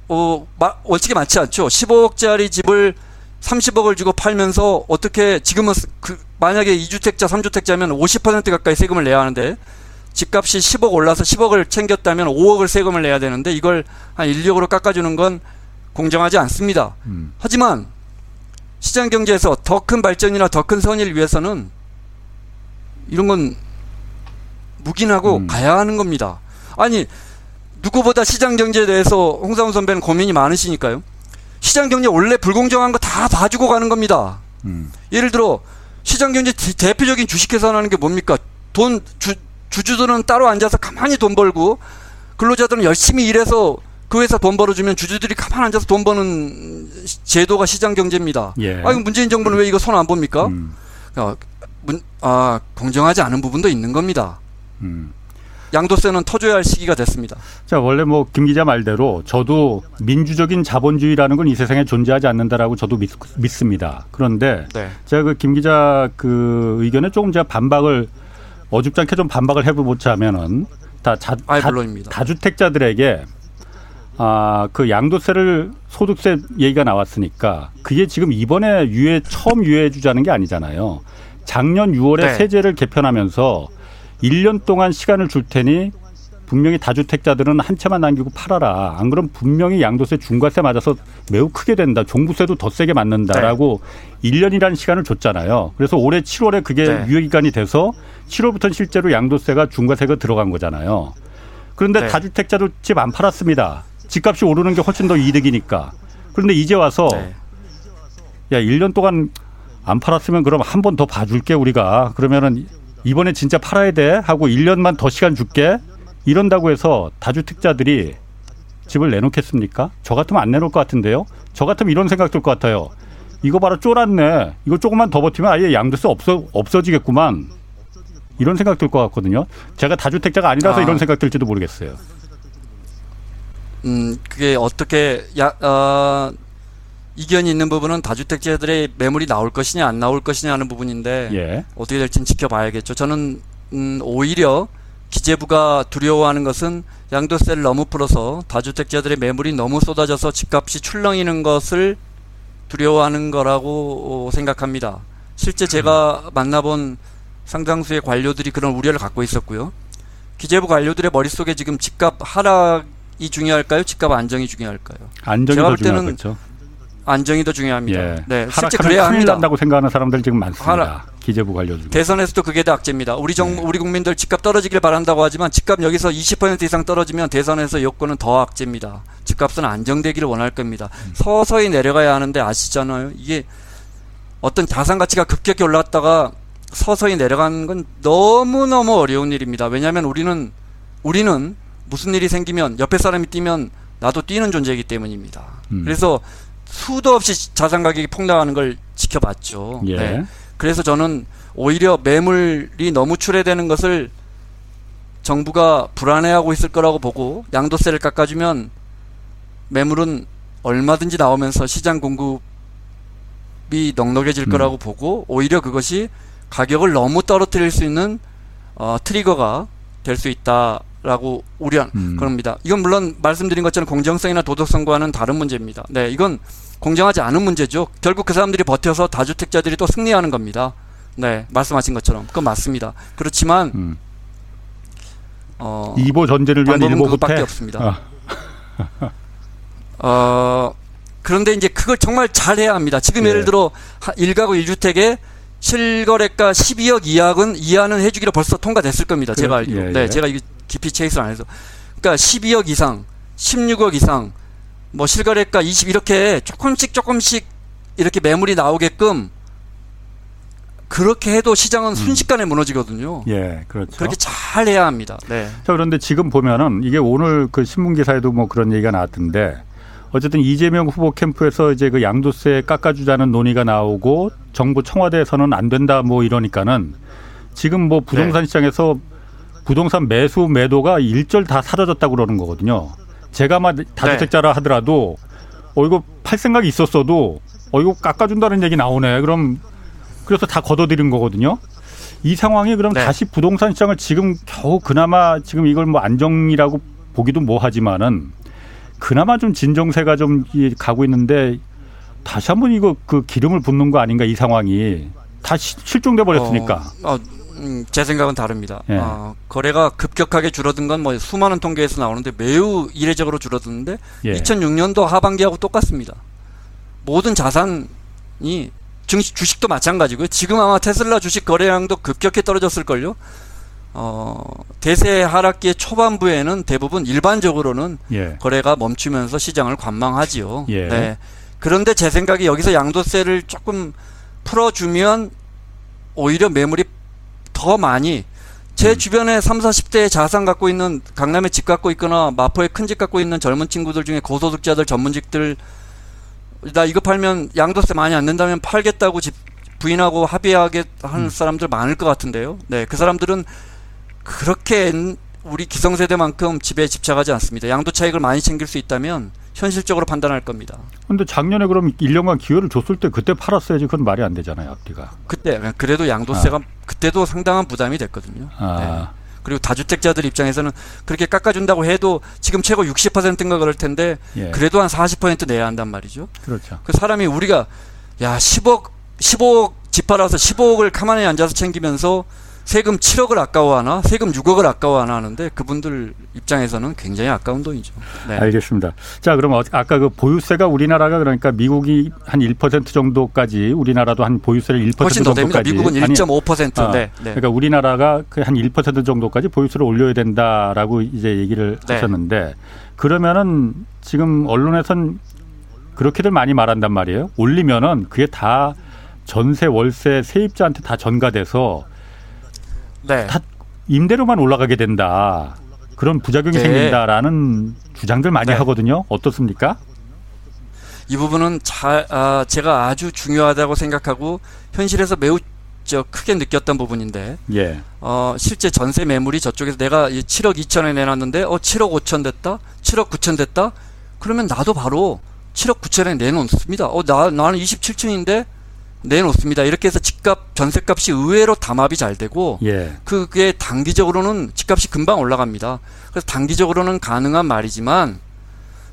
어, 마, 원칙이 맞지 않죠. 15억짜리 집을 30억을 주고 팔면서 어떻게 지금은 스- 그 만약에 2주택자, 3주택자면 50% 가까이 세금을 내야 하는데 집값이 10억 올라서 10억을 챙겼다면 5억을 세금을 내야 되는데 이걸 한 1, 2억으로 깎아주는 건 공정하지 않습니다. 음. 하지만 시장 경제에서 더 큰 발전이나 더 큰 선의를 위해서는 이런 건 묵인하고 음. 가야 하는 겁니다. 아니 누구보다 시장 경제에 대해서 홍사훈 선배는 고민이 많으시니까요. 시장 경제 원래 불공정한 거 다 봐주고 가는 겁니다. 음. 예를 들어 시장 경제 대- 대표적인 주식 계산하는 게 뭡니까? 돈 주, 주주들은 따로 앉아서 가만히 돈 벌고 근로자들은 열심히 일해서 그 회사 돈 벌어주면 주주들이 가만히 앉아서 돈 버는 시- 제도가 시장 경제입니다. 예. 아, 문재인 정부는 왜 이거 손 안 봅니까? 음. 어, 문, 아, 공정하지 않은 부분도 있는 겁니다. 음. 양도세는 터줘야 할 시기가 됐습니다. 자, 원래 뭐 김 기자 말대로 저도 민주적인 자본주의라는 건 이 세상에 존재하지 않는다라고 저도 믿, 믿습니다. 그런데 네. 제가 그 김 기자 그 의견에 조금 제가 반박을 어줍잖게 좀 반박을 해보자면은 다 자, 아이, 다. 다주택자들에게 아, 그 양도세를 소득세 얘기가 나왔으니까 그게 지금 이번에 유예 처음 유예해 주자는 게 아니잖아요. 작년 6월에 네. 세제를 개편하면서 1년 동안 시간을 줄 테니 분명히 다주택자들은 한 채만 남기고 팔아라. 안 그럼 분명히 양도세 중과세 맞아서 매우 크게 된다. 종부세도 더 세게 맞는다라고 네. 1년이라는 시간을 줬잖아요. 그래서 올해 7월에 그게 네. 유효기간이 돼서 7월부터는 실제로 양도세가 중과세가 들어간 거잖아요. 그런데 네. 다주택자들 집 안 팔았습니다. 집값이 오르는 게 훨씬 더 이득이니까. 그런데 이제 와서 네. 야, 1년 동안 안 팔았으면 그럼 한 번 더 봐줄게 우리가. 그러면은 이번에 진짜 팔아야 돼 하고 1년만 더 시간 줄게. 이런다고 해서 다주택자들이 집을 내놓겠습니까? 저 같으면 안 내놓을 것 같은데요. 저 같으면 이런 생각 들 것 같아요. 이거 봐라 쫄았네. 이거 조금만 더 버티면 아예 양도세 없어 없어지겠구만. 이런 생각 들 것 같거든요. 제가 다주택자가 아니라서 아. 이런 생각 들지도 모르겠어요. 음, 그게 어떻게 야, 어, 이견이 있는 부분은 다주택자들의 매물이 나올 것이냐 안 나올 것이냐 하는 부분인데 예. 어떻게 될지는 지켜봐야겠죠. 저는 음, 오히려 기재부가 두려워하는 것은 양도세를 너무 풀어서 다주택자들의 매물이 너무 쏟아져서 집값이 출렁이는 것을 두려워하는 거라고 생각합니다. 실제 제가 만나본 상당수의 관료들이 그런 우려를 갖고 있었고요. 기재부 관료들의 머릿속에 지금 집값 하락이 중요할까요? 집값 안정이 중요할까요? 안정이 더 중요하겠죠. 안정이 더 중요합니다. 예. 네, 실제 그래야 합니다. 난다고 생각하는 사람들 지금 많습니다. 하락. 기재부 관료 중 대선에서도 그게 다 악재입니다. 우리 정 네. 우리 국민들 집값 떨어지길 바란다고 하지만 집값 여기서 20% 이상 떨어지면 대선에서 여권은 더 악재입니다. 집값은 안정되기를 원할 겁니다. 음. 서서히 내려가야 하는데 아시잖아요. 이게 어떤 자산 가치가 급격히 올랐다가 서서히 내려가는 건 너무너무 어려운 일입니다. 왜냐하면 우리는 우리는 무슨 일이 생기면 옆에 사람이 뛰면 나도 뛰는 존재이기 때문입니다. 음. 그래서 수도 없이 자산 가격이 폭락하는 걸 지켜봤죠. 예. 네. 그래서 저는 오히려 매물이 너무 출해되는 것을 정부가 불안해하고 있을 거라고 보고 양도세를 깎아주면 매물은 얼마든지 나오면서 시장 공급이 넉넉해질 음. 거라고 보고 오히려 그것이 가격을 너무 떨어뜨릴 수 있는 어, 트리거가 될 수 있다라고 우려한 음. 겁니다. 이건 물론 말씀드린 것처럼 공정성이나 도덕성과는 다른 문제입니다. 네, 이건 공정하지 않은 문제죠. 결국 그 사람들이 버텨서 다주택자들이 또 승리하는 겁니다. 네, 말씀하신 것처럼 그건 맞습니다. 그렇지만 음. 어, 이보 전제를 위한 일보 그밖에 없습니다. 아. 어, 그런데 이제 그걸 정말 잘해야 합니다. 지금 예. 예를 들어 1가구 1주택에 실거래가 12억 이하는 이하는 해주기로 벌써 통과됐을 겁니다. 그, 제가 알기로. 예, 네, 예. 네, 제가 이거 깊이 체이스를 안 해서. 그러니까 12억 이상, 16억 이상, 뭐 실거래가 20 이렇게 조금씩 조금씩 이렇게 매물이 나오게끔 그렇게 해도 시장은 음. 순식간에 무너지거든요. 예, 그렇죠. 그렇게 잘 해야 합니다. 네. 자, 그런데 지금 보면은 이게 오늘 그 신문 기사에도 뭐 그런 얘기가 나왔던데 어쨌든 이재명 후보 캠프에서 이제 그 양도세 깎아주자는 논의가 나오고 정부 청와대에서는 안 된다 뭐 이러니까는 지금 뭐 부동산 네. 시장에서 부동산 매수 매도가 일절 다 사라졌다고 그러는 거거든요. 제가 막 다주택자라 네. 하더라도 어 이거 팔 생각이 있었어도 어 이거 깎아준다는 얘기 나오네. 그럼 그래서 다 걷어들인 거거든요. 이 상황이 그럼 네. 다시 부동산 시장을 지금 겨우 그나마 지금 이걸 뭐 안정이라고 보기도 뭐하지만은 그나마 좀 진정세가 좀 가고 있는데 다시 한번 이거 그 기름을 붓는 거 아닌가 이 상황이 다 실종돼 버렸으니까. 어, 어, 음, 제 생각은 다릅니다. 예. 어, 거래가 급격하게 줄어든 건 뭐 수많은 통계에서 나오는데 매우 이례적으로 줄어드는데 예. 2006년도 하반기하고 똑같습니다. 모든 자산이 증시, 주식도 마찬가지고요. 지금 아마 테슬라 주식 거래량도 급격히 떨어졌을걸요. 어, 대세 하락기의 초반부에는 대부분 일반적으로는 예. 거래가 멈추면서 시장을 관망하지요. 예. 네. 그런데 제 생각에 여기서 양도세를 조금 풀어주면 오히려 매물이 더 많이 제 음. 주변에 3, 40대 자산 갖고 있는 강남에 집 갖고 있거나 마포에 큰 집 갖고 있는 젊은 친구들 중에 고소득자들 전문직들 나 이거 팔면 양도세 많이 안 낸다면 팔겠다고 집 부인하고 합의하게 하는 음. 사람들 많을 것 같은데요. 네, 그 사람들은 그렇게 우리 기성세대만큼 집에 집착하지 않습니다. 양도 차익을 많이 챙길 수 있다면 현실적으로 판단할 겁니다. 근데 작년에 그럼 1년간 기회를 줬을 때 그때 팔았어야지 그건 말이 안 되잖아요, 앞뒤가. 그때 그래도 양도세가 아. 그때도 상당한 부담이 됐거든요. 아. 네. 그리고 다주택자들 입장에서는 그렇게 깎아준다고 해도 지금 최고 60%인가 그럴 텐데 예. 그래도 한 40% 내야 한단 말이죠. 그렇죠. 그 사람이 우리가 야 10억 15억 집 팔아서 15억을 가만히 앉아서 챙기면서 세금 7억을 아까워하나 세금 6억을 아까워하나 하는데 그분들 입장에서는 굉장히 아까운 돈이죠. 네. 알겠습니다. 자, 그럼 어, 아까 그 보유세가 우리나라가 그러니까 미국이 한 1% 정도까지 우리나라도 한 보유세를 1% 훨씬 더 됩니다. 정도까지 미국은 1.5%. 아니, 네, 네. 그러니까 우리나라가 그 한 1% 정도까지 보유세를 올려야 된다라고 이제 얘기를 네. 하셨는데 그러면은 지금 언론에선 그렇게들 많이 말한단 말이에요. 올리면은 그게 다 전세 월세 세입자한테 다 전가돼서 네. 다 임대료만 올라가게 된다. 그런 부작용이 네. 생긴다라는 주장들 많이 네. 하거든요. 어떻습니까? 이 부분은 자, 아, 제가 아주 중요하다고 생각하고 현실에서 매우 저 크게 느꼈던 부분인데 예. 어, 실제 전세 매물이 저쪽에서 내가 7억 2천에 내놨는데 어 7억 5천 됐다 7억 9천 됐다 그러면 나도 바로 7억 9천에 내놓습니다 어 나, 나는 27층인데 내놓습니다. 이렇게 해서 집값 전세값이 의외로 담합이 잘 되고 예. 그게 단기적으로는 집값이 금방 올라갑니다. 그래서 단기적으로는 가능한 말이지만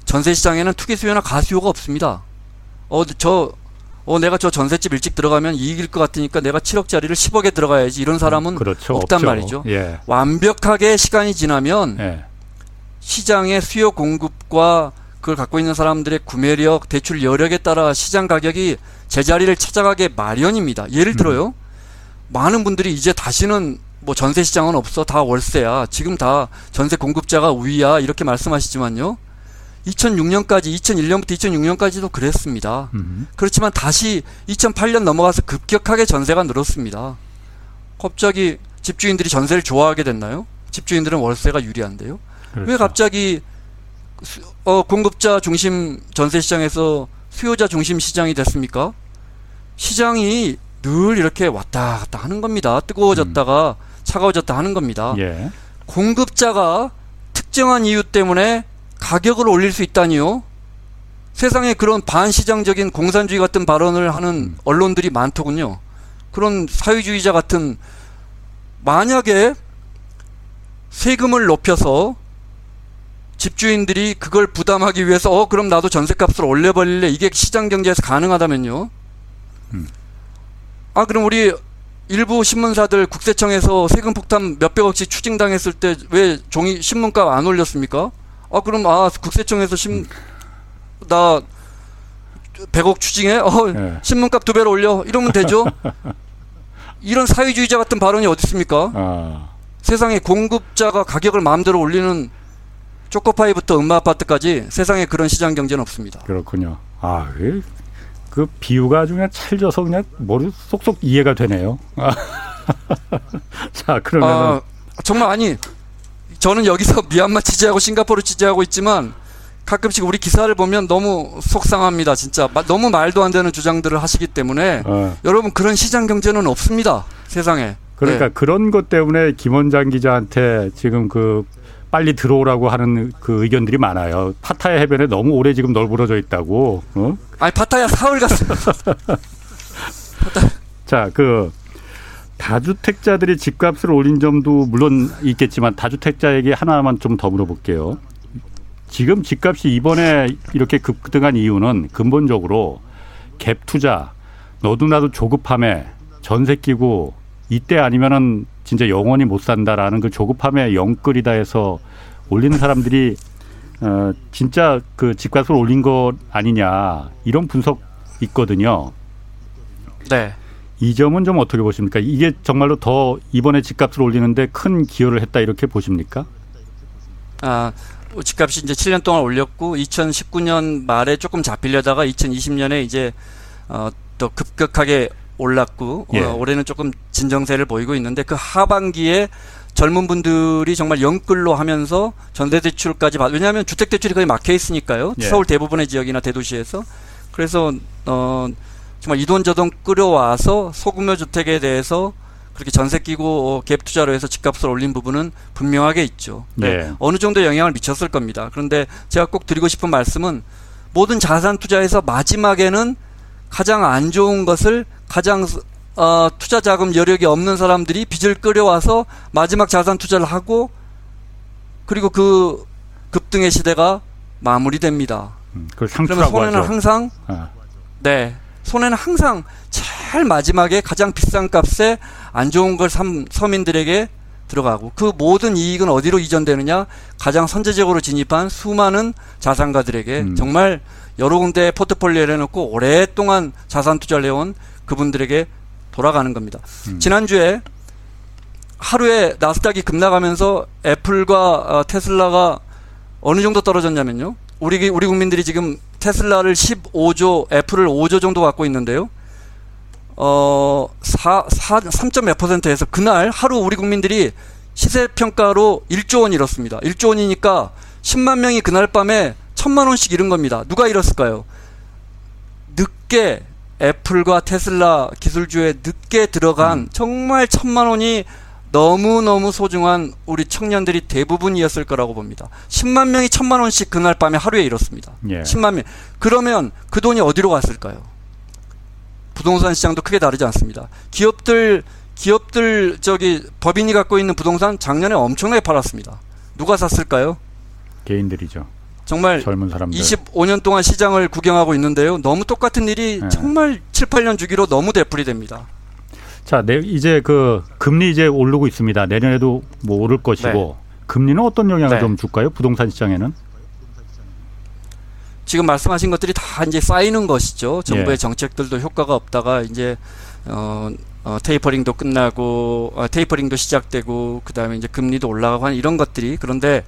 전세 시장에는 투기 수요나 가수요가 없습니다. 어 저 어, 내가 저 전셋집 일찍 들어가면 이익일 것 같으니까 내가 7억짜리를 10억에 들어가야지 이런 사람은 그렇죠. 없단 없죠. 말이죠. 예. 완벽하게 시간이 지나면 예. 시장의 수요 공급과 그걸 갖고 있는 사람들의 구매력, 대출 여력에 따라 시장 가격이 제자리를 찾아가게 마련입니다. 예를 들어요. 음. 많은 분들이 이제 다시는 뭐 전세 시장은 없어. 다 월세야. 지금 다 전세 공급자가 우위야. 이렇게 말씀하시지만요. 2006년까지 2001년부터 2006년까지도 그랬습니다. 음. 그렇지만 다시 2008년 넘어가서 급격하게 전세가 늘었습니다. 갑자기 집주인들이 전세를 좋아하게 됐나요? 집주인들은 월세가 유리한데요. 그렇죠. 왜 갑자기 어, 공급자 중심 전세 시장에서 수요자 중심 시장이 됐습니까? 시장이 늘 이렇게 왔다 갔다 하는 겁니다. 뜨거워졌다가 음. 차가워졌다 하는 겁니다. 예. 공급자가 특정한 이유 때문에 가격을 올릴 수 있다니요. 세상에 그런 반시장적인 공산주의 같은 발언을 하는 음. 언론들이 많더군요. 그런 사회주의자 같은 만약에 세금을 높여서 집주인들이 그걸 부담하기 위해서 어 그럼 나도 전세값을 올려버릴래 이게 시장 경제에서 가능하다면요. 음. 아 그럼 우리 일부 신문사들 국세청에서 세금 폭탄 몇백억씩 추징당했을 때 왜 종이 신문값 안 올렸습니까? 아 그럼 아 국세청에서 신 나 100억 추징해? 어 네. 신문값 두 배로 올려 이러면 되죠. 이런 사회주의자 같은 발언이 어디 있습니까? 아. 세상에 공급자가 가격을 마음대로 올리는 초코파이부터 음마 아파트까지 세상에 그런 시장 경제는 없습니다. 그렇군요. 아, 그 비유가 아주 그냥 찰져서 그냥 머리 쏙쏙 이해가 되네요. 자, 그러면 아, 정말 아니 저는 여기서 미얀마 취재하고 싱가포르 취재하고 있지만 가끔씩 우리 기사를 보면 너무 속상합니다. 진짜 너무 말도 안 되는 주장들을 하시기 때문에 어. 여러분 그런 시장 경제는 없습니다. 세상에. 그러니까 네. 그런 것 때문에 김원장 기자한테 지금 그 빨리 들어오라고 하는 그 의견들이 많아요. 파타야 해변에 너무 오래 지금 널브러져 있다고. 어? 아니 파타야 사흘 갔어요. 자, 그 다주택자들이 집값을 올린 점도 물론 있겠지만 다주택자에게 하나만 좀 더 물어볼게요. 지금 집값이 이번에 이렇게 급등한 이유는 근본적으로 갭 투자, 너도 나도 조급함에 전세 끼고 이때 아니면은 진짜 영원히 못 산다라는 그 조급함에 영끌이다 해서 올리는 사람들이 어 진짜 그 집값을 올린 것 아니냐 이런 분석 있거든요. 네. 이 점은 좀 어떻게 보십니까? 이게 정말로 더 이번에 집값을 올리는데 큰 기여를 했다 이렇게 보십니까? 아, 집값이 이제 7년 동안 올렸고 2019년 말에 조금 잡히려다가 2020년에 이제 어, 또 급격하게 올랐고 어, 예. 어, 올해는 조금 진정세를 보이고 있는데 그 하반기에 젊은 분들이 정말 영끌로 하면서 전세대출까지 받 왜냐하면 주택대출이 거의 막혀 있으니까요 예. 서울 대부분의 지역이나 대도시에서 그래서 어 정말 이돈저돈 끌어와서 소규모 주택에 대해서 그렇게 전세 끼고 어, 갭 투자로 해서 집값을 올린 부분은 분명하게 있죠. 네. 예. 어느 정도 영향을 미쳤을 겁니다. 그런데 제가 꼭 드리고 싶은 말씀은 모든 자산 투자에서 마지막에는 가장 안 좋은 것을 가장 어, 투자 자금 여력이 없는 사람들이 빚을 끌어와서 마지막 자산 투자를 하고 그리고 그 급등의 시대가 마무리됩니다. 음, 그러면 손해는 하죠. 항상 아. 네 손해는 항상 제일 마지막에 가장 비싼 값에 안 좋은 걸 삼, 서민들에게 들어가고 그 모든 이익은 어디로 이전되느냐 가장 선제적으로 진입한 수많은 자산가들에게 음. 정말 여러 군데 포트폴리오를 해놓고 오랫동안 자산 투자를 해온 그분들에게 돌아가는 겁니다. 음. 지난주에 하루에 나스닥이 급락하면서 애플과 어, 테슬라가 어느 정도 떨어졌냐면요. 우리 우리 국민들이 지금 테슬라를 15조, 애플을 5조 정도 갖고 있는데요. 어, 4, 4, 3.몇 퍼센트에서 그날 하루 우리 국민들이 시세 평가로 1조 원 잃었습니다. 1조 원이니까 10만 명이 그날 밤에 1000만 원씩 잃은 겁니다. 누가 잃었을까요? 늦게 애플과 테슬라 기술주에 늦게 들어간 정말 천만 원이 너무너무 소중한 우리 청년들이 대부분이었을 거라고 봅니다. 10만 명이 천만 원씩 그날 밤에 하루에 잃었습니다. 예. 10만 명. 그러면 그 돈이 어디로 갔을까요? 부동산 시장도 크게 다르지 않습니다. 기업들 기업들 저기 법인이 갖고 있는 부동산 작년에 엄청나게 팔았습니다. 누가 샀을까요? 개인들이죠. 정말 젊은 사람들. 25년 동안 시장을 구경하고 있는데요. 너무 똑같은 일이 네. 정말 7, 8년 주기로 너무 되풀이 됩니다. 자, 내, 이제 그 금리 이제 오르고 있습니다. 내년에도 뭐 오를 것이고 금리는 어떤 영향을 네. 좀 줄까요? 부동산 시장에는? 지금 말씀하신 것들이 다 이제 쌓이는 것이죠. 정부의 예. 정책들도 효과가 없다가 이제 어, 어, 테이퍼링도 끝나고 어, 테이퍼링도 시작되고 그다음에 이제 금리도 올라가고 하는 이런 것들이 그런데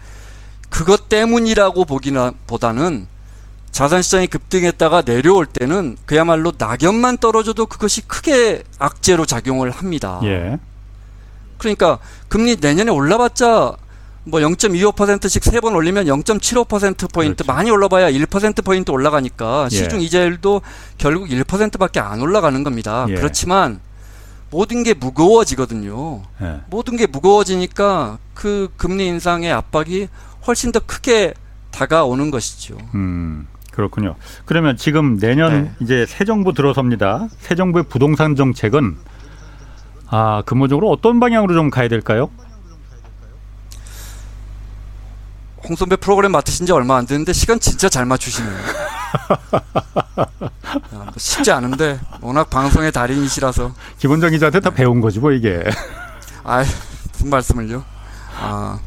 그것 때문이라고 보기나 보다는 자산 시장이 급등했다가 내려올 때는 그야말로 낙엽만 떨어져도 그것이 크게 악재로 작용을 합니다. 예. 그러니까 금리 내년에 올라봤자 뭐 0.25%씩 세 번 올리면 0.75% 포인트 그렇죠. 많이 올라봐야 1% 포인트 올라가니까 예. 시중 이자율도 결국 1%밖에 안 올라가는 겁니다. 예. 그렇지만 모든 게 무거워지거든요. 예. 모든 게 무거워지니까 그 금리 인상의 압박이 훨씬 더 크게 다가오는 것이죠. 음, 그렇군요. 그러면 지금 내년 네. 이제 새 정부 들어섭니다. 새 정부의 부동산 정책은 아, 근본적으로 어떤 방향으로 좀 가야 될까요? 홍 선배 프로그램 맡으신 지 얼마 안 됐는데 시간 진짜 잘 맞추시네요. 야, 뭐 쉽지 않은데 워낙 방송의 달인이시라서 기본적 기자한테 다 배운 거지 뭐 이게. 아이 무슨 말씀을요? 아,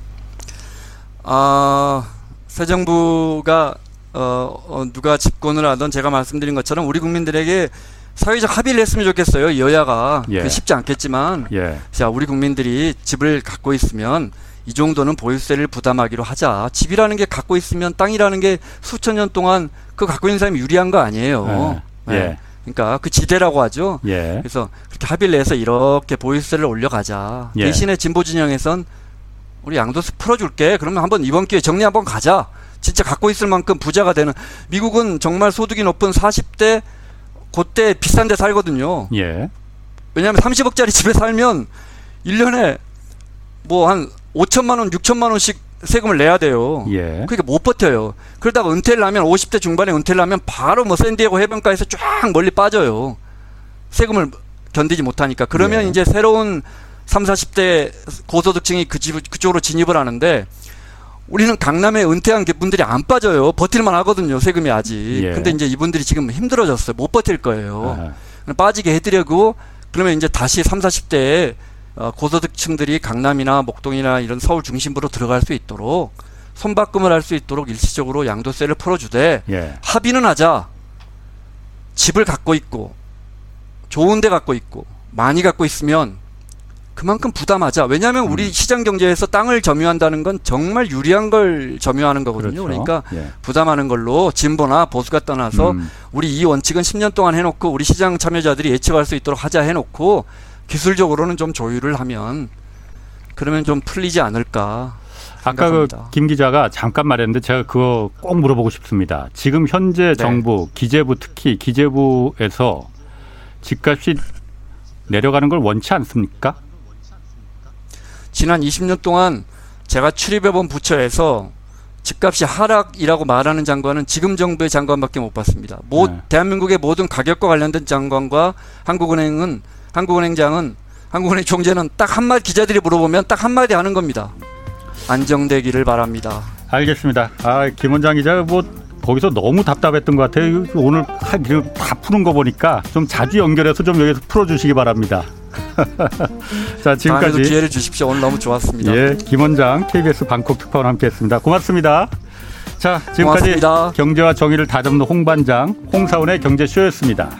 아, 새 정부가 어, 어, 누가 집권을 하던 제가 말씀드린 것처럼 우리 국민들에게 사회적 합의를 했으면 좋겠어요. 여야가 예. 그 쉽지 않겠지만 예. 자 우리 국민들이 집을 갖고 있으면 이 정도는 보유세를 부담하기로 하자. 집이라는 게 갖고 있으면 땅이라는 게 수천 년 동안 그 갖고 있는 사람이 유리한 거 아니에요. 예. 예. 그러니까 그 지대라고 하죠. 예. 그래서 그렇게 합의를 해서 이렇게 보유세를 올려가자. 예. 대신에 진보 진영에선 우리 양도세 풀어줄게. 그러면 한번 이번 기회에 정리 한번 가자. 진짜 갖고 있을 만큼 부자가 되는 미국은 정말 소득이 높은 40대 그때 비싼 데 살거든요. 예. 왜냐하면 30억짜리 집에 살면 1년에 뭐 한 5천만 원, 6천만 원씩 세금을 내야 돼요. 예. 그러니까 못 버텨요. 그러다가 은퇴를 하면 50대 중반에 은퇴를 하면 바로 뭐 샌디에고 해변가에서 쫙 멀리 빠져요. 세금을 견디지 못하니까. 그러면 예. 이제 새로운 3, 40대 고소득층이 그 집, 그쪽으로 진입을 하는데 우리는 강남에 은퇴한 분들이 안 빠져요. 버틸만 하거든요. 세금이 아직. 예. 근데 이제 이분들이 지금 힘들어졌어요. 못 버틸 거예요. 아, 빠지게 해드려고 그러면 이제 다시 3, 40대에 어, 고소득층들이 강남이나 목동이나 이런 서울 중심부로 들어갈 수 있도록 손바꿈을 할 수 있도록 일시적으로 양도세를 풀어주되 예. 합의는 하자. 집을 갖고 있고 좋은 데 갖고 있고 많이 갖고 있으면 그만큼 부담하자. 왜냐하면 우리 음. 시장 경제에서 땅을 점유한다는 건 정말 유리한 걸 점유하는 거거든요. 그렇죠. 그러니까 예. 부담하는 걸로 진보나 보수가 떠나서 음. 우리 이 원칙은 10년 동안 해놓고 우리 시장 참여자들이 예측할 수 있도록 하자 해놓고 기술적으로는 좀 조율을 하면 그러면 좀 풀리지 않을까. 아까 그. 김 기자가 잠깐 말했는데 제가 그거 꼭 물어보고 싶습니다. 지금 현재 네. 정부 기재부 특히 기재부에서 집값이 내려가는 걸 원치 않습니까? 지난 20년 동안 제가 출입해본 부처에서 집값이 하락이라고 말하는 장관은 지금 정부의 장관밖에 못 봤습니다. 모, 네. 대한민국의 모든 가격과 관련된 장관과 한국은행은 한국은행장은 한국은행 총재는 딱 한마디 기자들이 물어보면 딱 한마디 하는 겁니다. 안정되기를 바랍니다. 알겠습니다. 아, 김 원장 기자 뭐 거기서 너무 답답했던 것 같아요. 오늘 다 푸는 거 보니까 좀 자주 연결해서 좀 여기서 풀어주시기 바랍니다. 자, 지금까지 기회를 주십시오. 오늘 너무 좋았습니다. 예, 김 원장 KBS 방콕 특파원 함께했습니다. 고맙습니다. 자, 지금까지 고맙습니다. 경제와 정의를 다잡는 홍반장 홍사원의 경제쇼였습니다.